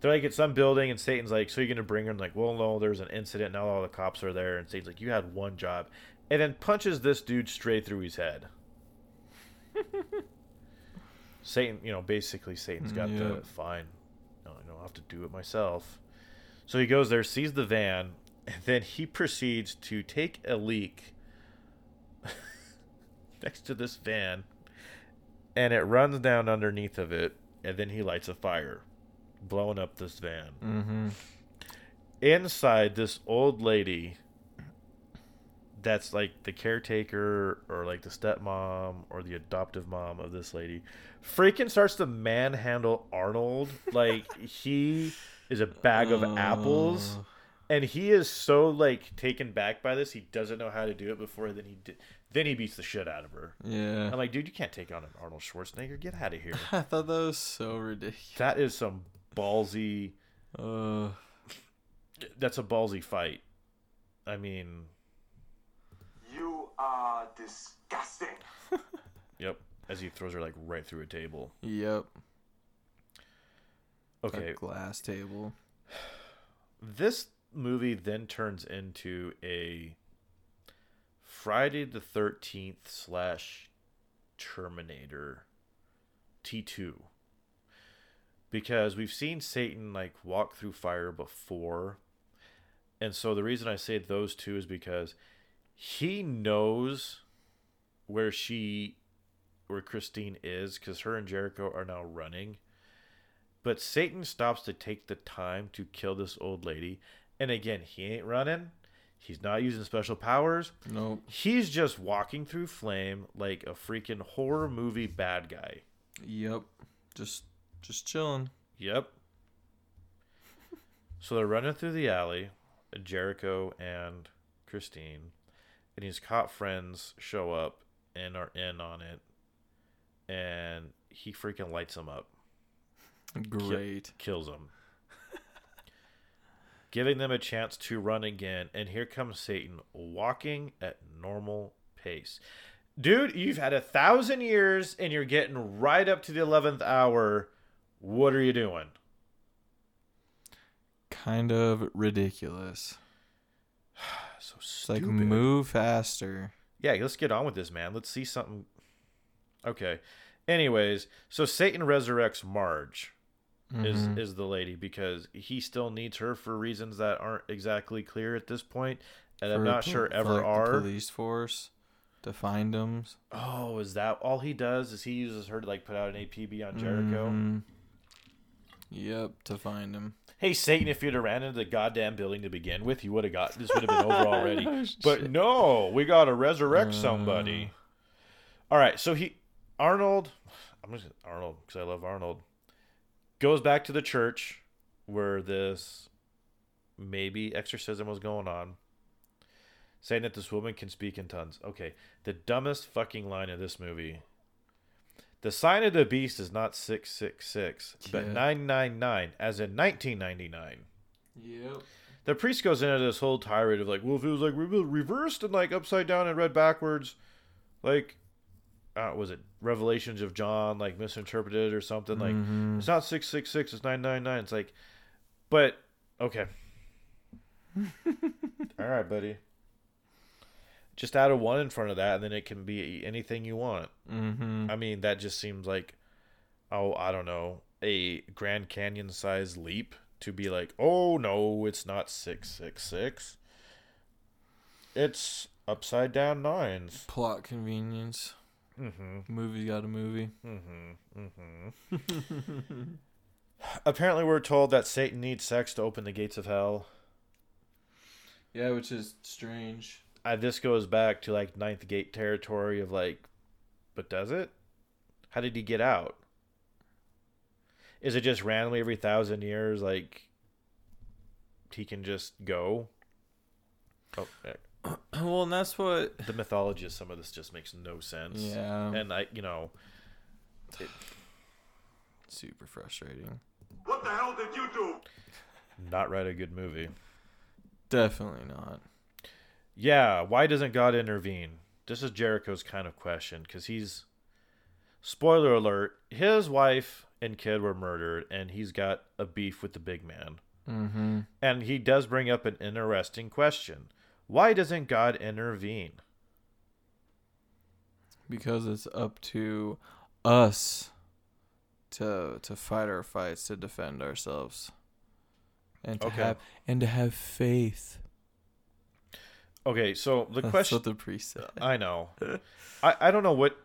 They're like at some building, and Satan's like, "So you're gonna bring her?" And like, "Well, no, there's an incident. Now all the cops are there." And Satan's like, "You had one job," and then punches this dude straight through his head. Satan, you know, basically Satan's got the Yep. fine. No, I don't have to do it myself. So he goes there, sees the van, and then he proceeds to take a leak next to this van, and it runs down underneath of it, and then he lights a fire, blowing up this van. Mm-hmm. Inside, this old lady that's like the caretaker or like the stepmom or the adoptive mom of this lady freaking starts to manhandle Arnold like he is a bag of apples Oh. and he is so like taken back by this he doesn't know how to do it before then he di- then he beats the shit out of her Yeah. i'm like dude you can't take on an arnold schwarzenegger get out of here I thought that was so ridiculous. that is some ballsy Uh, that's a ballsy fight i mean You are disgusting. yep as he throws her like right through a table yep. okay A glass table. this movie then turns into a Friday the Thirteenth slash Terminator T two because we've seen Satan like walk through fire before, and so the reason I say those two is because he knows where she where Christine is because her and Jericho are now running. But Satan stops to take the time to kill this old lady. And again, he ain't running. He's not using special powers. Nope. He's just walking through flame like a freaking horror movie bad guy. Yep. Just just chilling. Yep. So they're running through the alley, Jericho and Christine, and his cop friends show up and are in on it, and he freaking lights them up. Great. kills them, giving them a chance to run again. And here comes Satan walking at normal pace. Dude, you've had a thousand years and you're getting right up to the 11th hour. What are you doing? Kind of ridiculous. So It's like move faster. Yeah, let's get on with this, man. Let's see something. Okay. Anyways, so Satan resurrects Marge. is Mhm. is the lady because he still needs her for reasons that aren't exactly clear at this point, and I'm not sure ever like, the are. police force to find them. Oh, is that all he does? Is he uses her to like put out an APB on Jericho? Mhm. Yep, to find him. Hey Satan, if you'd have ran into the goddamn building to begin with, you would have got this would have been over already. Oh, but no, we got to resurrect uh. somebody. All right, so he Arnold, I'm just Arnold because I love Arnold. goes back to the church where this maybe exorcism was going on, saying that this woman can speak in tongues. Okay, the dumbest fucking line of this movie. The sign of the beast is not 666, but 999, as in 1999 Yep. the priest goes into this whole tirade of like, well, if it was like reversed and like upside down and read backwards, like, uh, was it Revelations of John like misinterpreted or something? Like, Mhm. it's not six six six, it's nine nine nine. It's like, but okay, all right, buddy. Just add a one in front of that, and then it can be anything you want. Mm-hmm. I mean, that just seems like, oh, I don't know, a Grand Canyon size leap to be like, oh no, it's not six six six. It's upside down nines. Plot convenience. Mm-hmm. Movie got a movie. Mm-hmm. Mm-hmm. Apparently, we're told that Satan needs sex to open the gates of hell. Yeah, which is strange. Uh, this goes back to like ninth gate territory of like, but does it? How did he get out? Is it just randomly every thousand years like he can just go? Oh, well, and that's what. the mythology of some of this just makes no sense. Yeah. and I, you know, super frustrating. What the hell did you do? not write a good movie. Definitely not. Yeah, why doesn't God intervene? This is Jericho's kind of question because he's spoiler alert, his wife and kid were murdered and he's got a beef with the big man. Mm-hmm. And he does bring up an interesting question. Why doesn't God intervene? Because it's up to us to to fight our fights to defend ourselves, and to Okay. have and to have faith. Okay, so the That's question the priest said. I know. I, I don't know what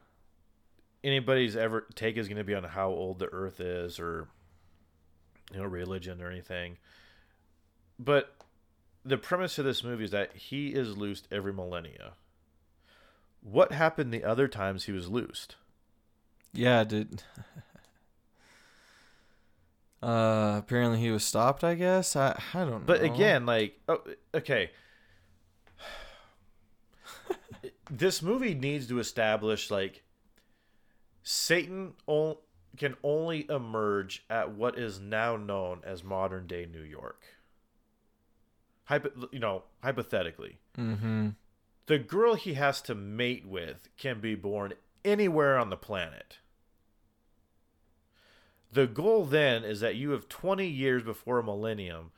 anybody's ever take is going to be on how old the earth is or you know religion or anything. But the premise of this movie is that he is loosed every millennia. What happened the other times he was loosed? Yeah, did. uh, apparently he was stopped. I guess I I don't know. But again, like oh, okay. This movie needs to establish like Satan can only emerge at what is now known as modern day New York. Hypo- you know, hypothetically, Mm-hmm. the girl he has to mate with can be born anywhere on the planet. The goal then is that you have 20 years before a millennium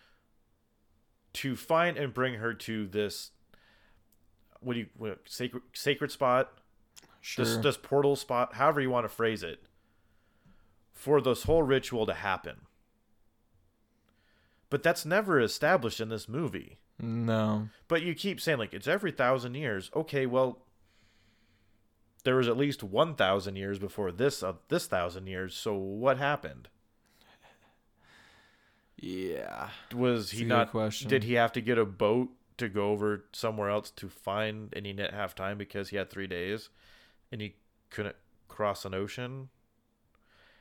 to find and bring her to this what do you what, sacred sacred spot Sure. this this portal spot however you want to phrase it for this whole ritual to happen but that's never established in this movie no. but you keep saying like it's every thousand years. Okay, well, there was at least one thousand years before this uh, this thousand years. So what happened? Yeah. Was he not? question. Did he have to get a boat to go over somewhere else to find, any net didn't time because he had three days, and he couldn't cross an ocean?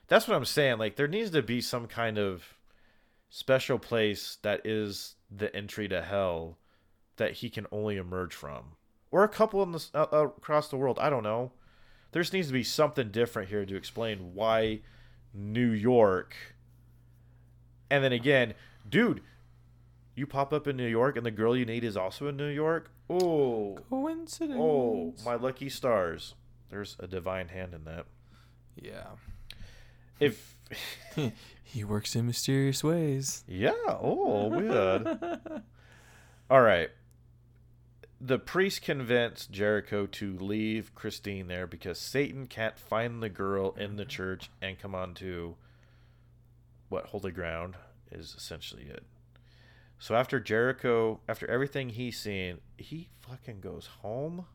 That's what I'm saying. Like there needs to be some kind of special place that is the entry to hell that he can only emerge from, or a couple in uh, uh, across the world. I don't know. There just needs to be something different here to explain why New York. And then again, dude, you pop up in New York, and the girl you need is also in New York. Oh, Coincidence. oh, my lucky stars. There's a divine hand in that. Yeah. If he works in mysterious ways. Yeah. Oh, weird. All right. The priest convinced Jericho to leave Christine there because Satan can't find the girl in the church and come on to what holy ground is essentially it. So after Jericho, after everything he's seen, he fucking goes home.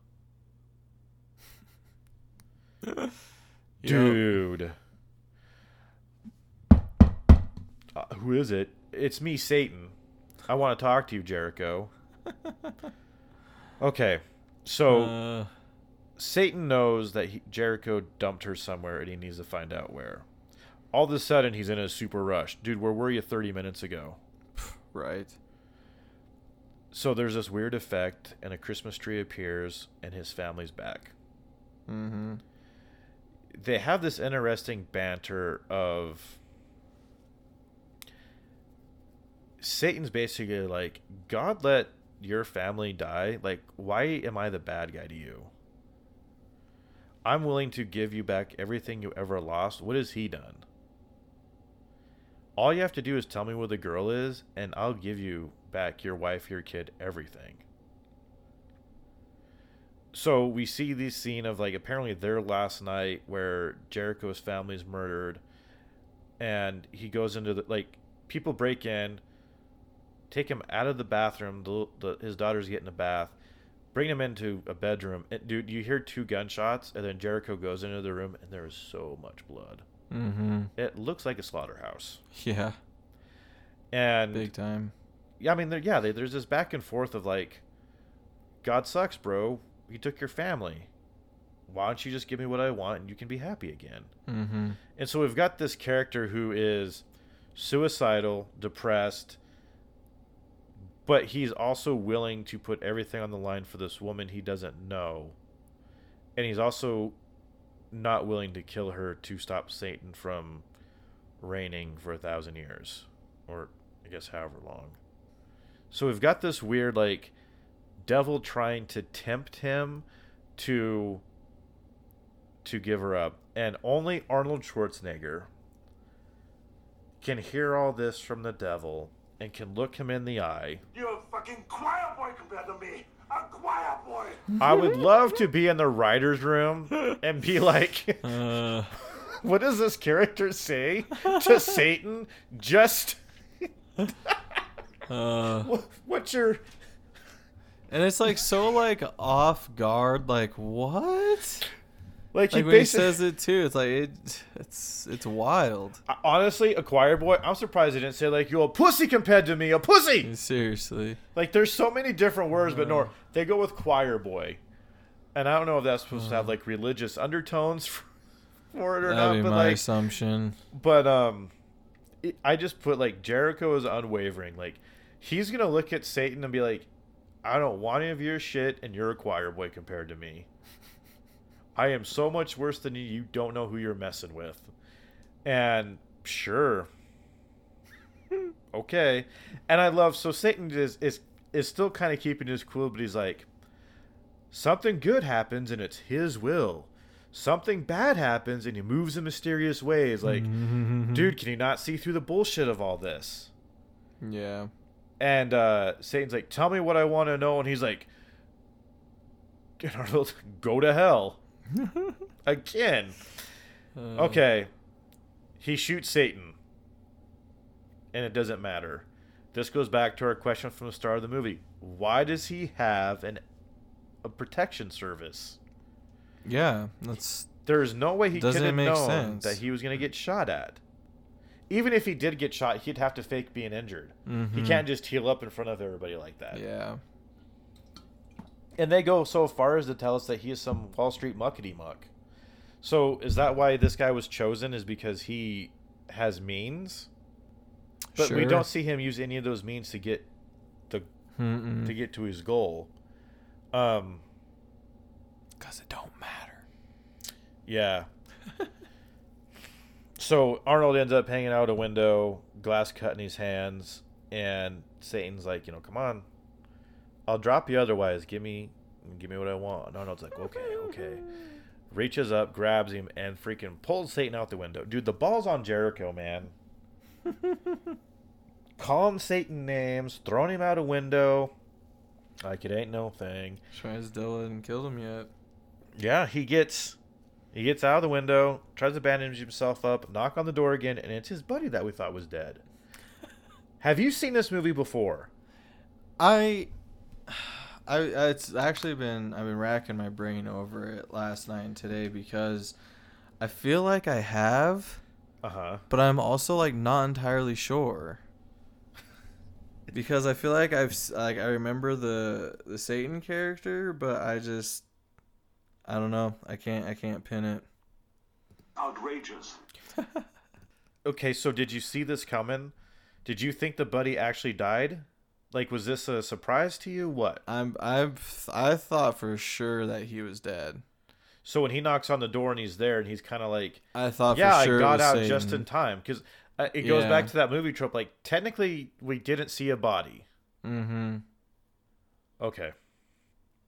Dude. Uh, who is it? It's me, Satan. I want to talk to you, Jericho. okay. So Uh, Satan knows that he, Jericho dumped her somewhere and he needs to find out where. All of a sudden, he's in a super rush. Dude, where were you 30 minutes ago? Right. So there's this weird effect, and a Christmas tree appears, and his family's back. Mm-hmm. They have this interesting banter of Satan's basically like, God let your family die. Like, why am I the bad guy to you? I'm willing to give you back everything you ever lost. What has he done? All you have to do is tell me where the girl is, and I'll give you back your wife, your kid, everything. So we see this scene of like apparently their last night where Jericho's family's murdered, and he goes into the like people break in, take him out of the bathroom. The, the his daughter's getting a bath, bring him into a bedroom. And dude, you hear two gunshots, and then Jericho goes into the room, and there is so much blood. Mm-hmm. It looks like a slaughterhouse. Yeah. And Big time. yeah, I mean, there, yeah, they, there's this back and forth of like, God sucks, bro. He took your family. Why don't you just give me what I want and you can be happy again? Mm-hmm. And so we've got this character who is suicidal, depressed, but he's also willing to put everything on the line for this woman he doesn't know. And he's also not willing to kill her to stop Satan from reigning for a thousand years. Or I guess however long. So we've got this weird like devil trying to tempt him to to give her up. And only Arnold Schwarzenegger can hear all this from the devil and can look him in the eye. You're a fucking choir boy compared to me. A choir boy. I would love to be in the writer's room and be like, Uh, what does this character say to Satan? Just, uh, what's your. and it's like so like off guard. Like what? Like, he Like when he basically. says it too, it's like it. It's it's wild. Honestly, a choir boy, I'm surprised he didn't say, like, you're a pussy compared to me, a pussy! Seriously. Like, there's so many different words, but no, they go with choir boy. And I don't know if that's supposed to have, like, religious undertones for it or not, but, my like, assumption. But um, it, I just put like Jericho is unwavering. Like he's gonna look at Satan and be like, "I don't want any of your shit, and you're a choir boy compared to me. I am so much worse than you. You don't know who you're messing with." And sure, okay. And I love so Satan is is is still kind of keeping his cool, but he's like, something good happens and it's his will. Something bad happens and he moves in mysterious ways. Like, dude, can you not see through the bullshit of all this? Yeah. And uh, Satan's like, tell me what I want to know. And he's like, "Get Arnold, go to hell. Again. Uh, Okay. He shoots Satan. And it doesn't matter. This goes back to our question from the start of the movie. Why does he have an a protection service? Yeah, that's There's no way he could have known sense. that he was going to get shot at. Even if he did get shot, he'd have to fake being injured. He Mhm. can't just heal up in front of everybody like that. Yeah. And they go so far as to tell us that he is some Wall Street muckety muck. So is that why this guy was chosen? Is because he has means? But we don't see him use any of those means to get the Mm-mm. to get to his goal. Um, Cause it don't matter. yeah. so Arnold ends up hanging out a window, glass cut in his hands, and Satan's like, you know, come on, I'll drop you otherwise. Give me, give me what I want. And Arnold's like, okay, okay. Reaches up, grabs him, and freaking pulls Satan out the window. Dude, the ball's on Jericho, man. Calling Satan names, throwing him out a window. Like it ain't no thing. Tries still hadn't killed him yet. Yeah, he gets he gets out of the window, tries to bandage himself up, knock on the door again, and it's his buddy that we thought was dead. Have you seen this movie before? I, I, it's actually been I've been racking my brain over it last night and today because I feel like I have, Uh huh. but I'm also like not entirely sure. Because I feel like I've like I remember the the Satan character, but I just I don't know. I can't I can't pin it. Outrageous. okay, so did you see this coming? Did you think the buddy actually died? Like, was this a surprise to you? What? I'm I'm I thought for sure that he was dead. So when he knocks on the door and he's there and he's kind of like, I thought yeah, for sure I got out Satan. just in time because uh, it goes back to that movie trope. Like, technically, we didn't see a body. Mm-hmm. Okay,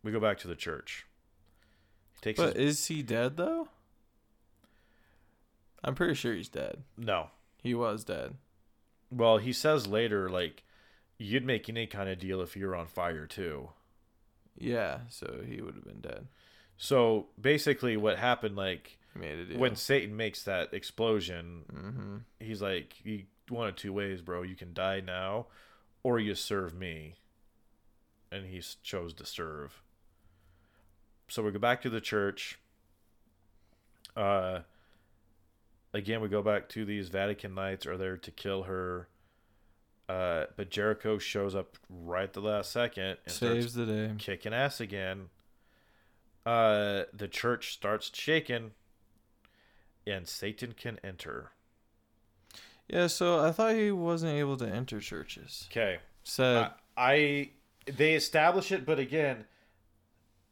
we go back to the church. He takes But his, is he dead though? I'm pretty sure he's dead. no. He was dead. Well, he says later, like, you'd make any kind of deal if you were on fire too. Yeah, so he would have been dead. So basically, what happened, like, made a deal. when Satan makes that explosion, mm-hmm. he's like, you one of two ways, bro. You can die now, or you serve me. And he chose to serve. So we go back to the church. Uh, again, we go back to these Vatican Knights are there to kill her. Uh, but Jericho shows up right the last second and saves the day. kicking ass again. Uh, the church starts shaking, and Satan can enter. Yeah, so I thought he wasn't able to enter churches. Okay, so I, I they establish it, but again,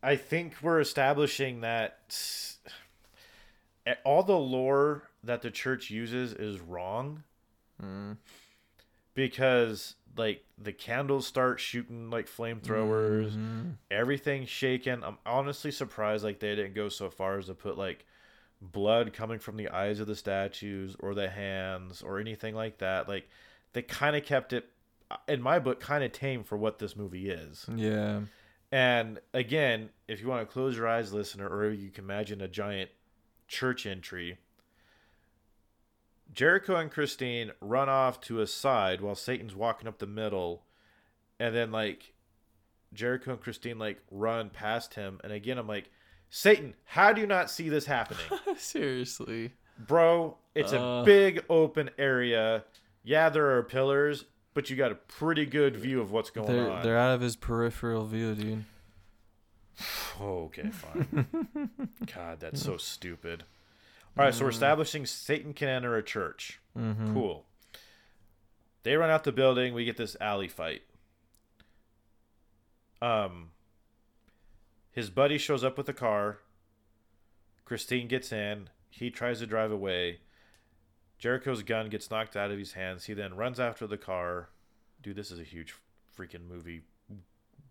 I think we're establishing that all the lore that the church uses is wrong mm, because like the candles start shooting like flamethrowers. mhm. everything's shaken. I'm honestly surprised like they didn't go so far as to put like blood coming from the eyes of the statues or the hands or anything like that. Like they kind of kept it in my book kind of tame for what this movie is. Yeah. And again, if you want to close your eyes, listener, or you can imagine a giant church entry, Jericho and Christine run off to a side while Satan's walking up the middle, and then like Jericho and Christine like run past him, and again I'm like, Satan, how do you not see this happening, Seriously. bro? It's a Uh. big open area. Yeah, there are pillars, but you got a pretty good view of what's going They're on. they're out of his peripheral view, dude. Okay, fine. God, that's so stupid. All right, so we're establishing Satan can enter a church. Mm-hmm. Cool. They run out the building. We get this alley fight. Um, his buddy shows up with a car. Christine gets in. He tries to drive away. Jericho's gun gets knocked out of his hands. He then runs after the car. Dude, this is a huge freaking movie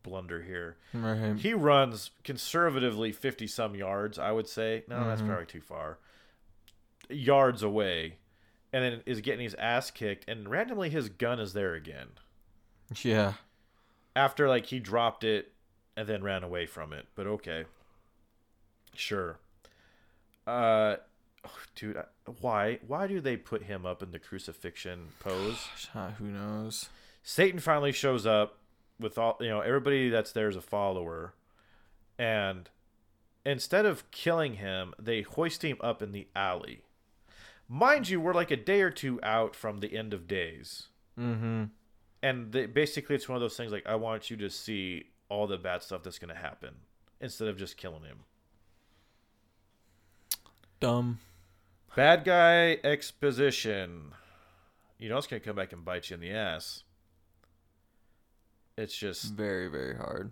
blunder here. Right. He runs conservatively 50 some yards, I would say. No, that's Mhm. probably too far. Yards away. And then is getting his ass kicked. And randomly his gun is there again. Yeah. After, like, he dropped it and then ran away from it. But okay. Sure. Uh, oh, dude, I- why? Why do they put him up in the crucifixion pose? Who knows? Satan finally shows up with all you know everybody that's there is a follower and instead of killing him they hoist him up in the alley mind you we're like a day or two out from the end of days Mm-hmm. and they, basically it's one of those things like i want you to see all the bad stuff that's going to happen instead of just killing him Dumb. bad guy exposition you know it's going to come back and bite you in the ass it's just Very, very hard.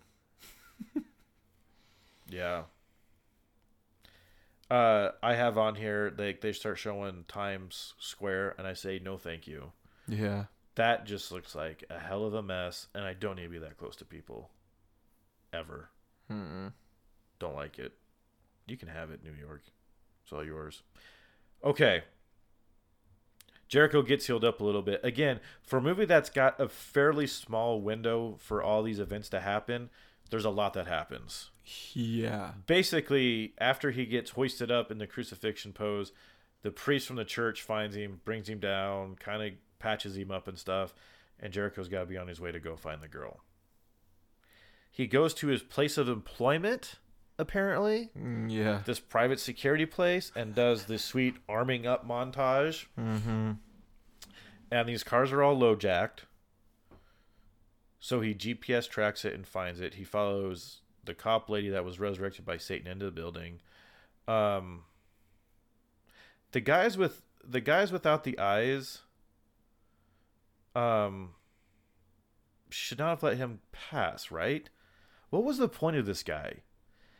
Yeah. Uh, I have on here they they start showing Times Square, and I say no, thank you. Yeah. That just looks like a hell of a mess, and I don't need to be that close to people, ever. Mm-mm. Don't like it. You can have it, New York. It's all yours. Okay. Jericho gets healed up a little bit. Again, for a movie that's got a fairly small window for all these events to happen, there's a lot that happens. Yeah. basically after he gets hoisted up in the crucifixion pose the priest from the church finds him brings him down kind of patches him up and stuff and jericho's got to be on his way to go find the girl he goes to his place of employment apparently Mm, Yeah. this private security place and does this sweet arming up montage Mm-hmm. and these cars are all low jacked. So he GPS tracks it and finds it. He follows the cop lady that was resurrected by Satan into the building. Um, the guys with the guys without the eyes um should not have let him pass, right? What was the point of this guy?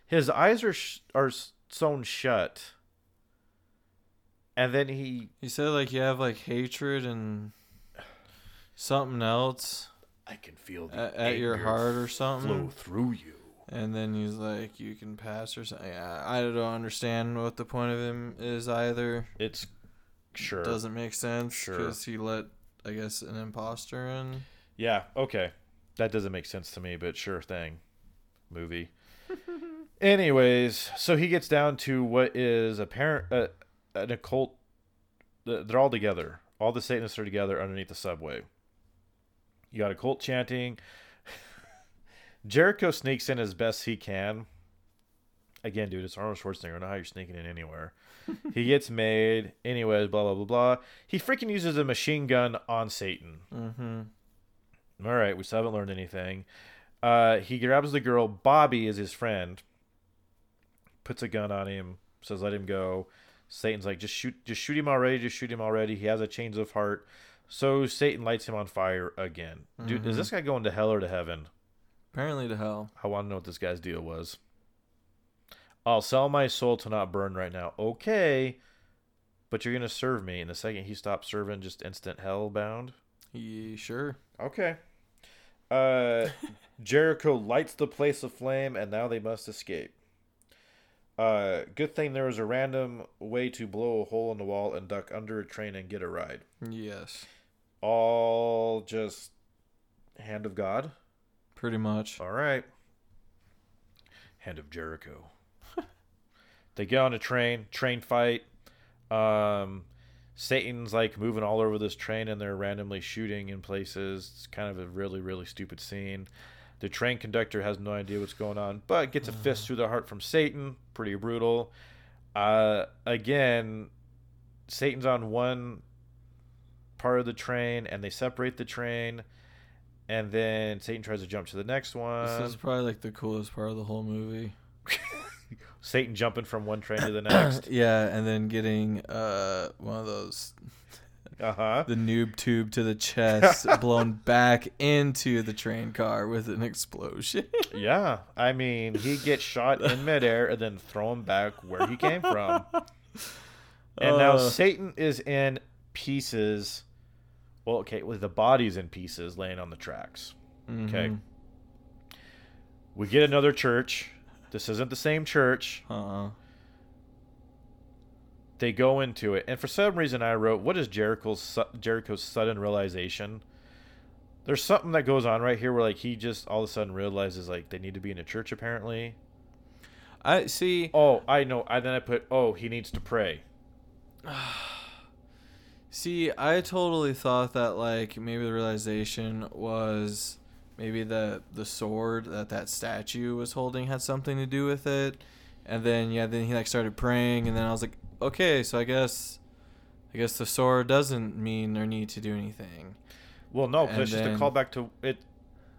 His eyes are sh- are sewn shut. And then he he said like you have like hatred and something else I can feel the at, at your heart or something flow through you. And then he's like, you can pass or something. I I don't understand what the point of him is either. It's sure. Doesn't make sense Sure. because he let, I guess, an imposter in. Yeah, okay. That doesn't make sense to me, but sure thing. Movie. Anyways, so he gets down to what is apparent uh, an occult. They're all together. All the Satanists are together underneath the subway. You got a cult chanting. Jericho sneaks in as best he can. Again, dude, it's Arnold Schwarzenegger. I don't know how you're sneaking in anywhere. he gets made. Anyways, blah, blah, blah, blah. He freaking uses a machine gun on Satan. Mm-hmm. All right, we still haven't learned anything. Uh, he grabs the girl. Bobby is his friend. Puts a gun on him. Says, "Let him go." Satan's like, "Just shoot, just shoot him already. Just shoot him already." He has a change of heart. So Satan lights him on fire again. Dude, is Mhm. this guy going to hell or to heaven? Apparently to hell. I want to know what this guy's deal was. I'll sell my soul to not burn right now. Okay, but you're gonna serve me. And the second he stops serving, just instant hell bound. He sure. Okay. Uh, Jericho lights the place aflame, and now they must escape. Uh, good thing there was a random way to blow a hole in the wall and duck under a train and get a ride. Yes. All just hand of God. Pretty much. All right. Hand of Jericho. they get on a train, train fight. Um, Satan's like moving all over this train and they're randomly shooting in places. It's kind of a really, really stupid scene. The train conductor has no idea what's going on, but gets a fist through the heart from Satan. Pretty brutal. Uh, again, Satan's on one part of the train and they separate the train. And then Satan tries to jump to the next one. This is probably like the coolest part of the whole movie. Satan jumping from one train to the next. yeah, and then getting uh one of those Uh huh. the noob tube to the chest blown back into the train car with an explosion. Yeah, I mean, he gets shot in midair and then thrown back where he came from. And now Uh. Satan is in pieces. Well, okay, with the bodies in pieces laying on the tracks. Okay. Mhm. We get another church. This isn't the same church. Uh-uh. They go into it, and for some reason, I wrote, "What is Jericho's su- Jericho's sudden realization?" There's something that goes on right here where like he just all of a sudden realizes like they need to be in a church apparently. I see. Oh, I know. I then I put, "Oh, he needs to pray." See, I totally thought that like maybe the realization was maybe the the sword that that statue was holding had something to do with it, and then yeah, then he like started praying, and then I was like, okay, so I guess, I guess the sword doesn't mean or need to do anything. Well, no, because it's just a callback to it.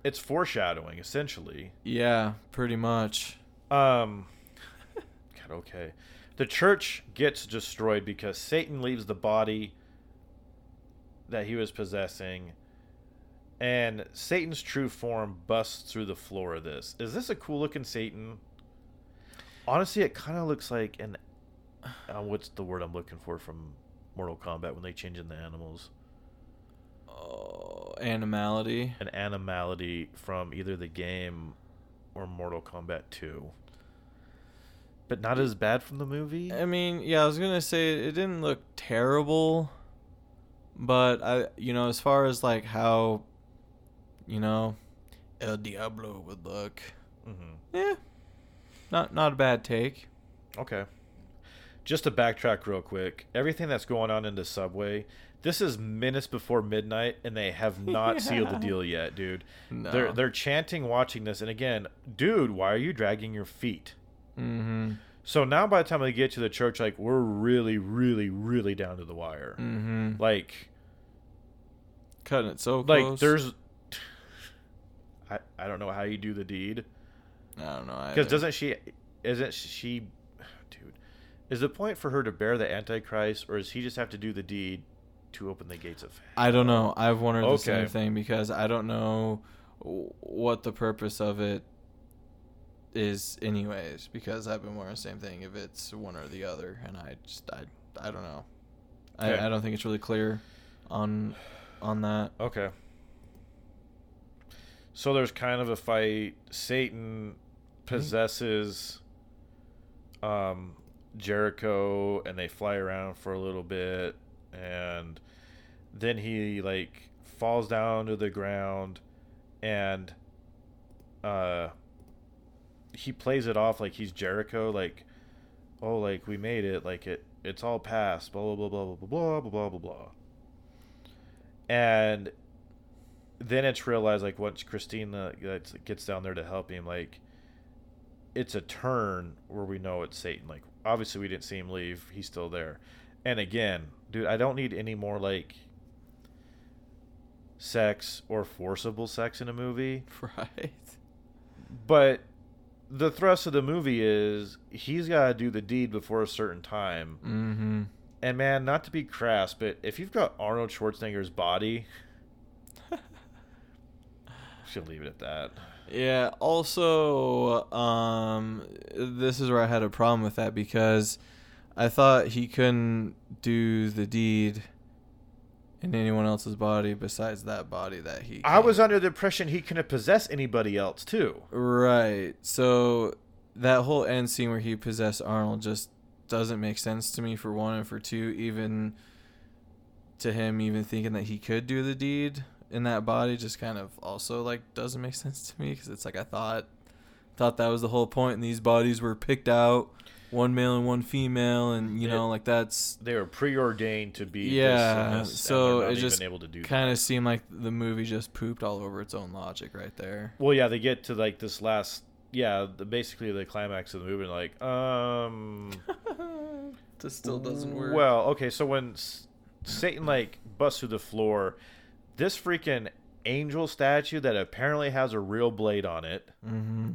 It's foreshadowing essentially. Yeah, pretty much. Um, God, okay. The church gets destroyed because Satan leaves the body that he was possessing, and Satan's true form busts through the floor of this. Is this a cool looking Satan? Honestly, it kind of looks like an. Uh, what's the word I'm looking for from Mortal Kombat when they change in the animals? Oh, animality. An animality from either the game or Mortal Kombat 2. But not as bad from the movie? I mean, yeah, I was gonna say it didn't look terrible, but I, you know, as far as like how, you know, El Diablo would look, mm-hmm. yeah, not not a bad take. Okay. Just to backtrack real quick, everything that's going on in the subway, this is minutes before midnight, and they have not sealed the deal yet, dude. No. They're they're chanting, watching this, and again, dude, why are you dragging your feet? Mm-hmm. So now, by the time they get to the church, like we're really, really, really down to the wire. Mm-hmm. Like, Cutting it so like close. there's, I I don't know how you do the deed. I don't know. Because doesn't she? Isn't she? Dude, Is the point for her to bear the Antichrist, or does he just have to do the deed to open the gates of hell? I don't know. I've wondered the same thing because I don't know what the purpose of it is, anyways. Because I've been wearing the same thing if it's one or the other, and I just I I don't know. Okay. I, I don't think it's really clear on on that. Okay. So there's kind of a fight. Satan possesses um, Jericho, and they fly around for a little bit, and then he like falls down to the ground, and uh, he plays it off like he's Jericho, like, oh, like we made it, like it, it's all past, blah blah blah blah blah blah blah blah blah blah and then it's realized like once Christina gets- gets down there to help him, like it's a turn where we know it's Satan. Like obviously we didn't see him leave; he's still there. And again, dude, I don't need any more like sex or forcible sex in a movie. Right. But the thrust of the movie is he's got to do the deed before a certain time. Mm-hmm. And man, not to be crass, but if you've got Arnold Schwarzenegger's body, should leave it at that. Yeah. Also, um, this is where I had a problem with that because I thought he couldn't do the deed in anyone else's body besides that body that he. I can. was under the impression he couldn't possess anybody else too. right. So that whole end scene where he possessed Arnold just doesn't make sense to me for one and for two even to him even thinking that he could do the deed in that body just kind of also like doesn't make sense to me because it's like I thought thought that was the whole point and these bodies were picked out one male and one female and you know like that's They were preordained to be. Yeah, this, this, so and they're not it just able to do kind of seemed like the movie just pooped all over its own logic right there Well, yeah, they get to like this last. Yeah, the, basically the climax of the movie, like, um, this still doesn't work Well, okay, so when S- Satan like busts through the floor, this freaking angel statue that apparently has a real blade on it mm-hmm.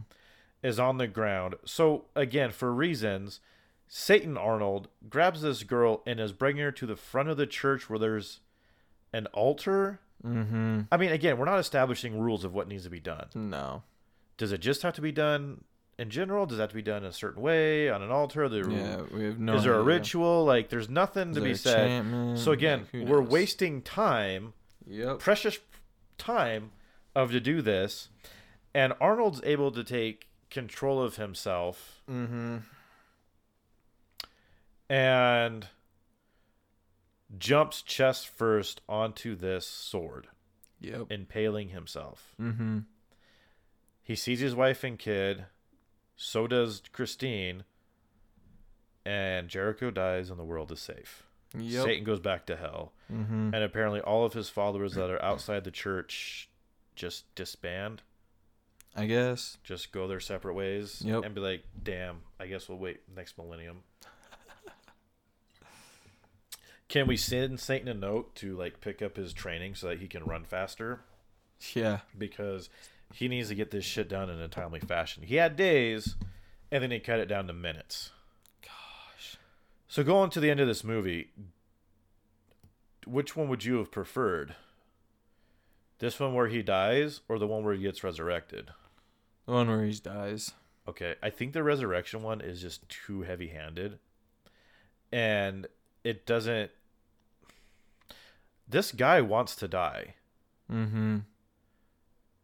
Is on the ground. So again, for reasons, Satan Arnold grabs this girl and is bringing her to the front of the church where there's an altar. Mm-hmm. I mean, again, we're not establishing rules of what needs to be done. no Does it just have to be done in general? Does that have to be done in a certain way on an altar? The, yeah we have no is there a ritual? Like, there's nothing Is to there be said. So again, Like, we're wasting time, yep precious time, of to do this, and Arnold's able to take control of himself mm-hmm and jumps chest first onto this sword, yep impaling himself. mm-hmm He sees his wife and kid. So does Christine. And Jericho dies, and the world is safe. yep Satan goes back to hell. mm-hmm and apparently all of his followers that are outside the church just disband I guess. Just go their separate ways Yep. and be like damn i guess we'll wait next millennium. Can we send satan a note to like pick up his training so that he can run faster? Yeah. Because he needs to get this shit done in a timely fashion. He had days and then he cut it down to minutes. Gosh. So going to the end of this movie which one would you have preferred? This one where he dies or the one where he gets resurrected the one where he dies Okay, I think the resurrection one is just too heavy-handed, and it doesn't. This guy wants to die. mm-hmm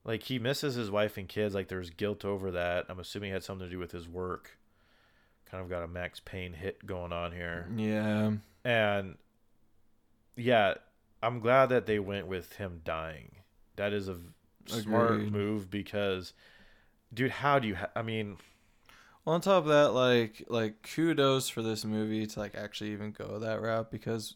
Like he misses his wife and kids. Like there's guilt over that. I'm assuming it had something to do with his work. Kind of got a Max Payne hit going on here, yeah and yeah, I'm glad that they went with him dying. That is a v- smart move because, dude, how do you? Ha- I mean. Well, on top of that, like like kudos for this movie to like actually even go that route because,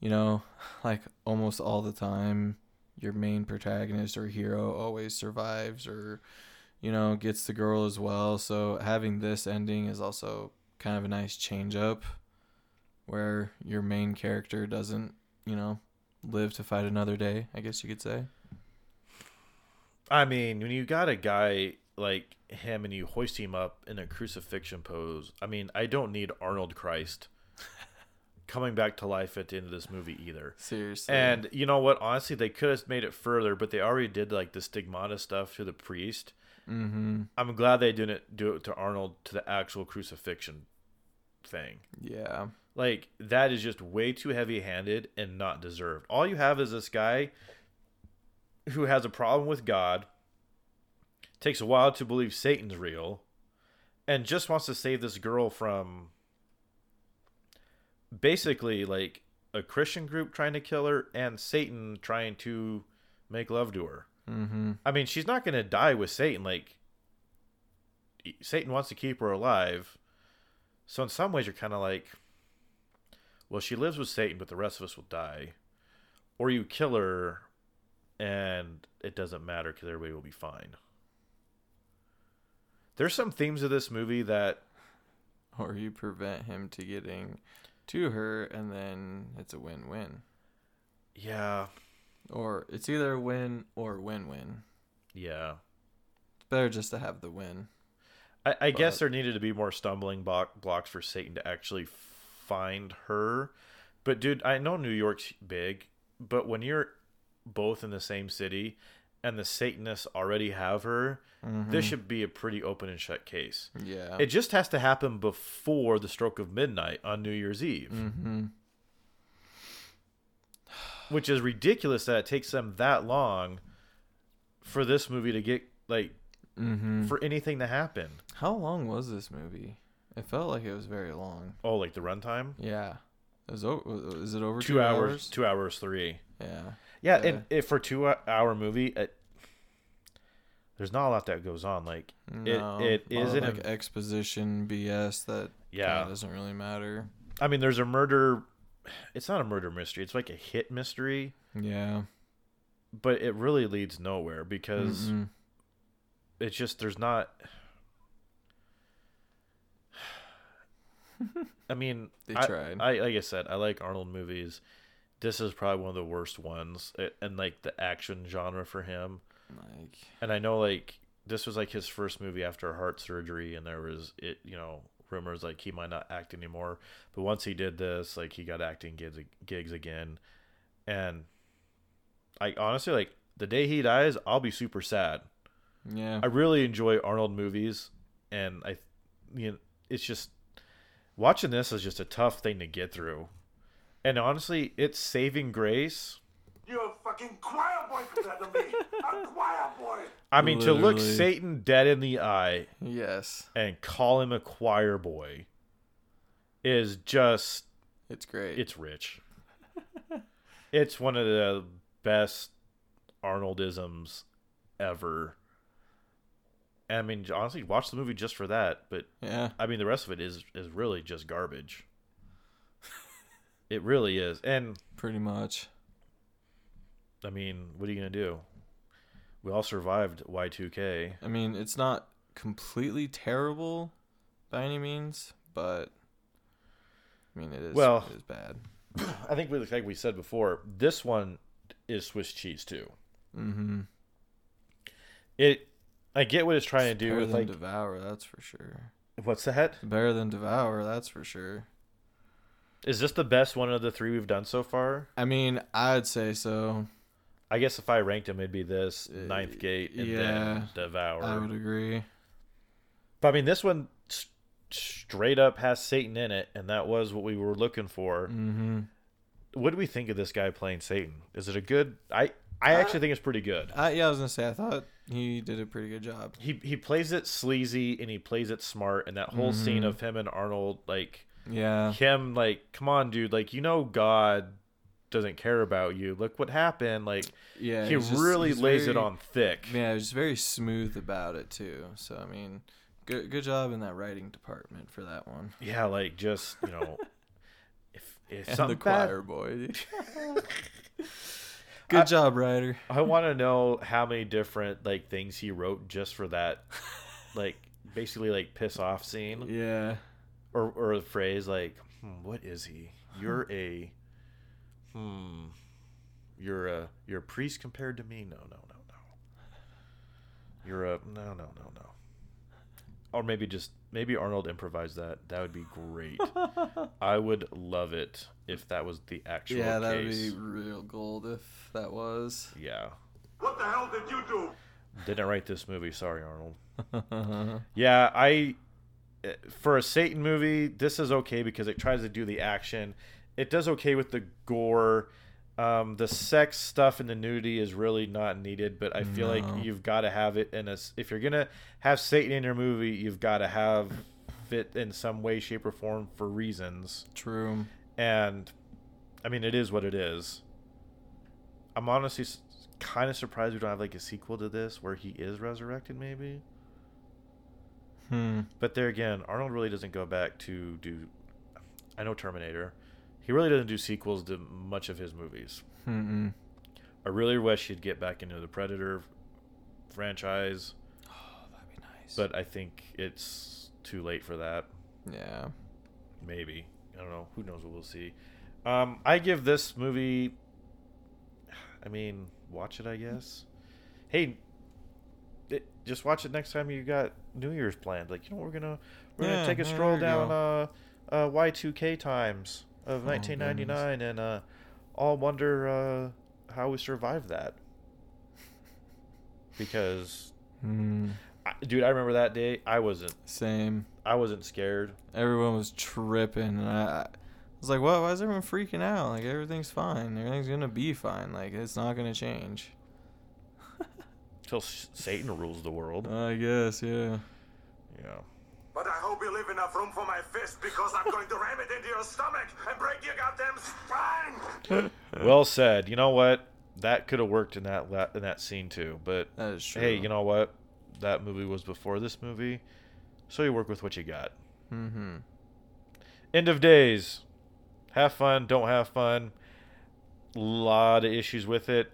you know, like almost all the time, your main protagonist or hero always survives or, you know, gets the girl as well. So having this ending is also kind of a nice change up, where your main character doesn't, you know, live to fight another day. I guess you could say. I mean, when you got a guy like him and you hoist him up in a crucifixion pose. I mean, I don't need Arnold Christ coming back to life at the end of this movie either. Seriously. And you know what? Honestly, they could have made it further, but they already did like the stigmata stuff to the priest. mm-hmm. I'm glad they didn't do it to Arnold to the actual crucifixion thing. Yeah. Like that is just way too heavy-handed and not deserved. All you have is this guy who has a problem with God, takes a while to believe Satan's real, and just wants to save this girl from basically like a Christian group trying to kill her and Satan trying to make love to her. Mm-hmm. I mean, she's not going to die with Satan. Like, Satan wants to keep her alive. So, in some ways, you're kind of like, well, she lives with Satan, but the rest of us will die. Or you kill her, and it doesn't matter because everybody will be fine. There's some themes of this movie that, Or you prevent him to getting to her, and then it's a win-win. yeah, Or it's either a win or win-win. yeah. It's better just to have the win. I, I guess there needed to be more stumbling block, blocks for Satan to actually find her. But dude, I know New York's big, but when you're both in the same city and the Satanists already have her, this should be a pretty open and shut case. Yeah. It just has to happen before the stroke of midnight on New Year's Eve, mm-hmm. which is ridiculous that it takes them that long for this movie to get like Mm-hmm. for anything to happen. How long was this movie? It felt like it was very long. Oh, like the runtime? Yeah. It was over, is it over Two, two, hours, two hours three. Yeah. Yeah, Yeah. and if for two uh, hour movie, it, there's not a lot that goes on. Like No, it of, isn't. like a- exposition BS that Yeah. doesn't really matter. I mean, there's a murder. It's not a murder mystery. It's like a hit mystery, Yeah. but it really leads nowhere because Mm-mm. it's just there's not. I mean, They I, tried. I like I said, I like Arnold movies. This is probably one of the worst ones, and like the action genre for him. like and I know like this was like his first movie after heart surgery, and there was it you know rumors like he might not act anymore. But once he did this, like he got acting gigs gigs again, and I honestly like the day he dies, I'll be super sad. yeah. I really enjoy Arnold movies, and I, you know, it's just watching this is just a tough thing to get through. And honestly, it's saving grace. You're a fucking choir boy compared to me. A choir boy. I mean, to look Satan dead in the eye yes. and call him a choir boy is just It's great. it's rich. it's one of the best Arnoldisms ever. And I mean, honestly, watch the movie just for that. But yeah. I mean, the rest of it is is really just garbage. It really is. And Pretty much. I mean, what are you gonna do? We all survived Y two K. I mean, it's not completely terrible by any means, but I mean, it is Well- it is bad. I think, we- like we said before, this one is Swiss cheese too. Mm-hmm. It, I get what it's trying to do Better with than like Devour, that's for sure. what's that? Better than Devour, that's for sure. Is this the best one of the three we've done so far? I mean, I'd say so. I guess if I ranked them, it'd be this Uh, Ninth Gate and yeah, then Devour. I would agree. But I mean, this one s- straight up has Satan in it, and that was what we were looking for. Mm-hmm. What do we think of this guy playing Satan? Is it a good? I I actually think it's pretty good. I, yeah, I was gonna say I thought he did a pretty good job. He he plays it sleazy and he plays it smart, and that whole scene Mhm. of him and Arnold, like Yeah, him, like, come on, dude, like you know God doesn't care about you. Look what happened. Like yeah. he just- really he's lays it on thick. Yeah, he's very smooth about it too. So I mean, good good job in that writing department for that one. Yeah, like just you know, if if And something the bad, choir boy. good job, writer. I want to know how many different like things he wrote just for that, like basically like piss off scene Yeah. Or or a phrase like, hmm, "What is he? You're a, hmm, you're a you're a priest compared to me." No, no, no, no. You're a No, no, no, no. Or maybe just maybe Arnold improvised that. That would be great. I would love it if that was the actual yeah, that would case. be real gold if that was. Yeah. What the hell did you do? Didn't write this movie. Sorry, Arnold. Yeah, I for a Satan movie, this is okay because it tries to do the action. It does okay with the gore. Um, the sex stuff and the nudity is really not needed, but I feel No. like you've got to have it in a. If you're gonna have Satan in your movie, you've got to have it in some way, shape, or form for reasons. True. And I mean, it is what it is. I'm honestly kind of surprised we don't have like a sequel to this where he is resurrected, maybe. Hmm. But there again, Arnold really doesn't go back to do. I know Terminator. He really doesn't do sequels to much of his movies. Mm-mm. I really wish he'd get back into the Predator franchise, Oh, that'd be nice. but I think it's too late for that. yeah. Maybe. I don't know. Who knows what we'll see. Um, I give this movie. I mean, watch it, I guess. Hey, just watch it next time you got New Year's planned. Like, you know, we're gonna we're Yeah, gonna take a stroll down uh, uh, Y2K times of Oh, 1999 and uh, all wonder uh, how we survived that. Because, Hmm. I, dude, I remember that day. I wasn't. Same. I wasn't scared. Everyone was tripping, and I, I was like, "What? Why is everyone freaking out? Like everything's fine. Everything's gonna be fine. Like it's not gonna change." Till Satan rules the world. I guess, yeah. Yeah. But I hope you leave enough room for my fist because I'm going to ram it into your stomach and break your goddamn spine. Well said. You know what? That could have worked in that la- in that scene too. But That is true. hey, you know what? That movie was before this movie, so you work with what you got. Mm-hmm. End of days. Have fun. Don't have fun. Lot of issues with it,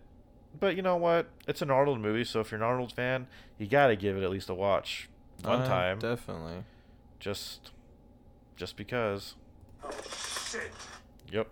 but you know what? It's an Arnold movie, so if you're an Arnold fan, you gotta give it at least a watch one Uh, time. Definitely. Just, just because. Oh Shit. Yep.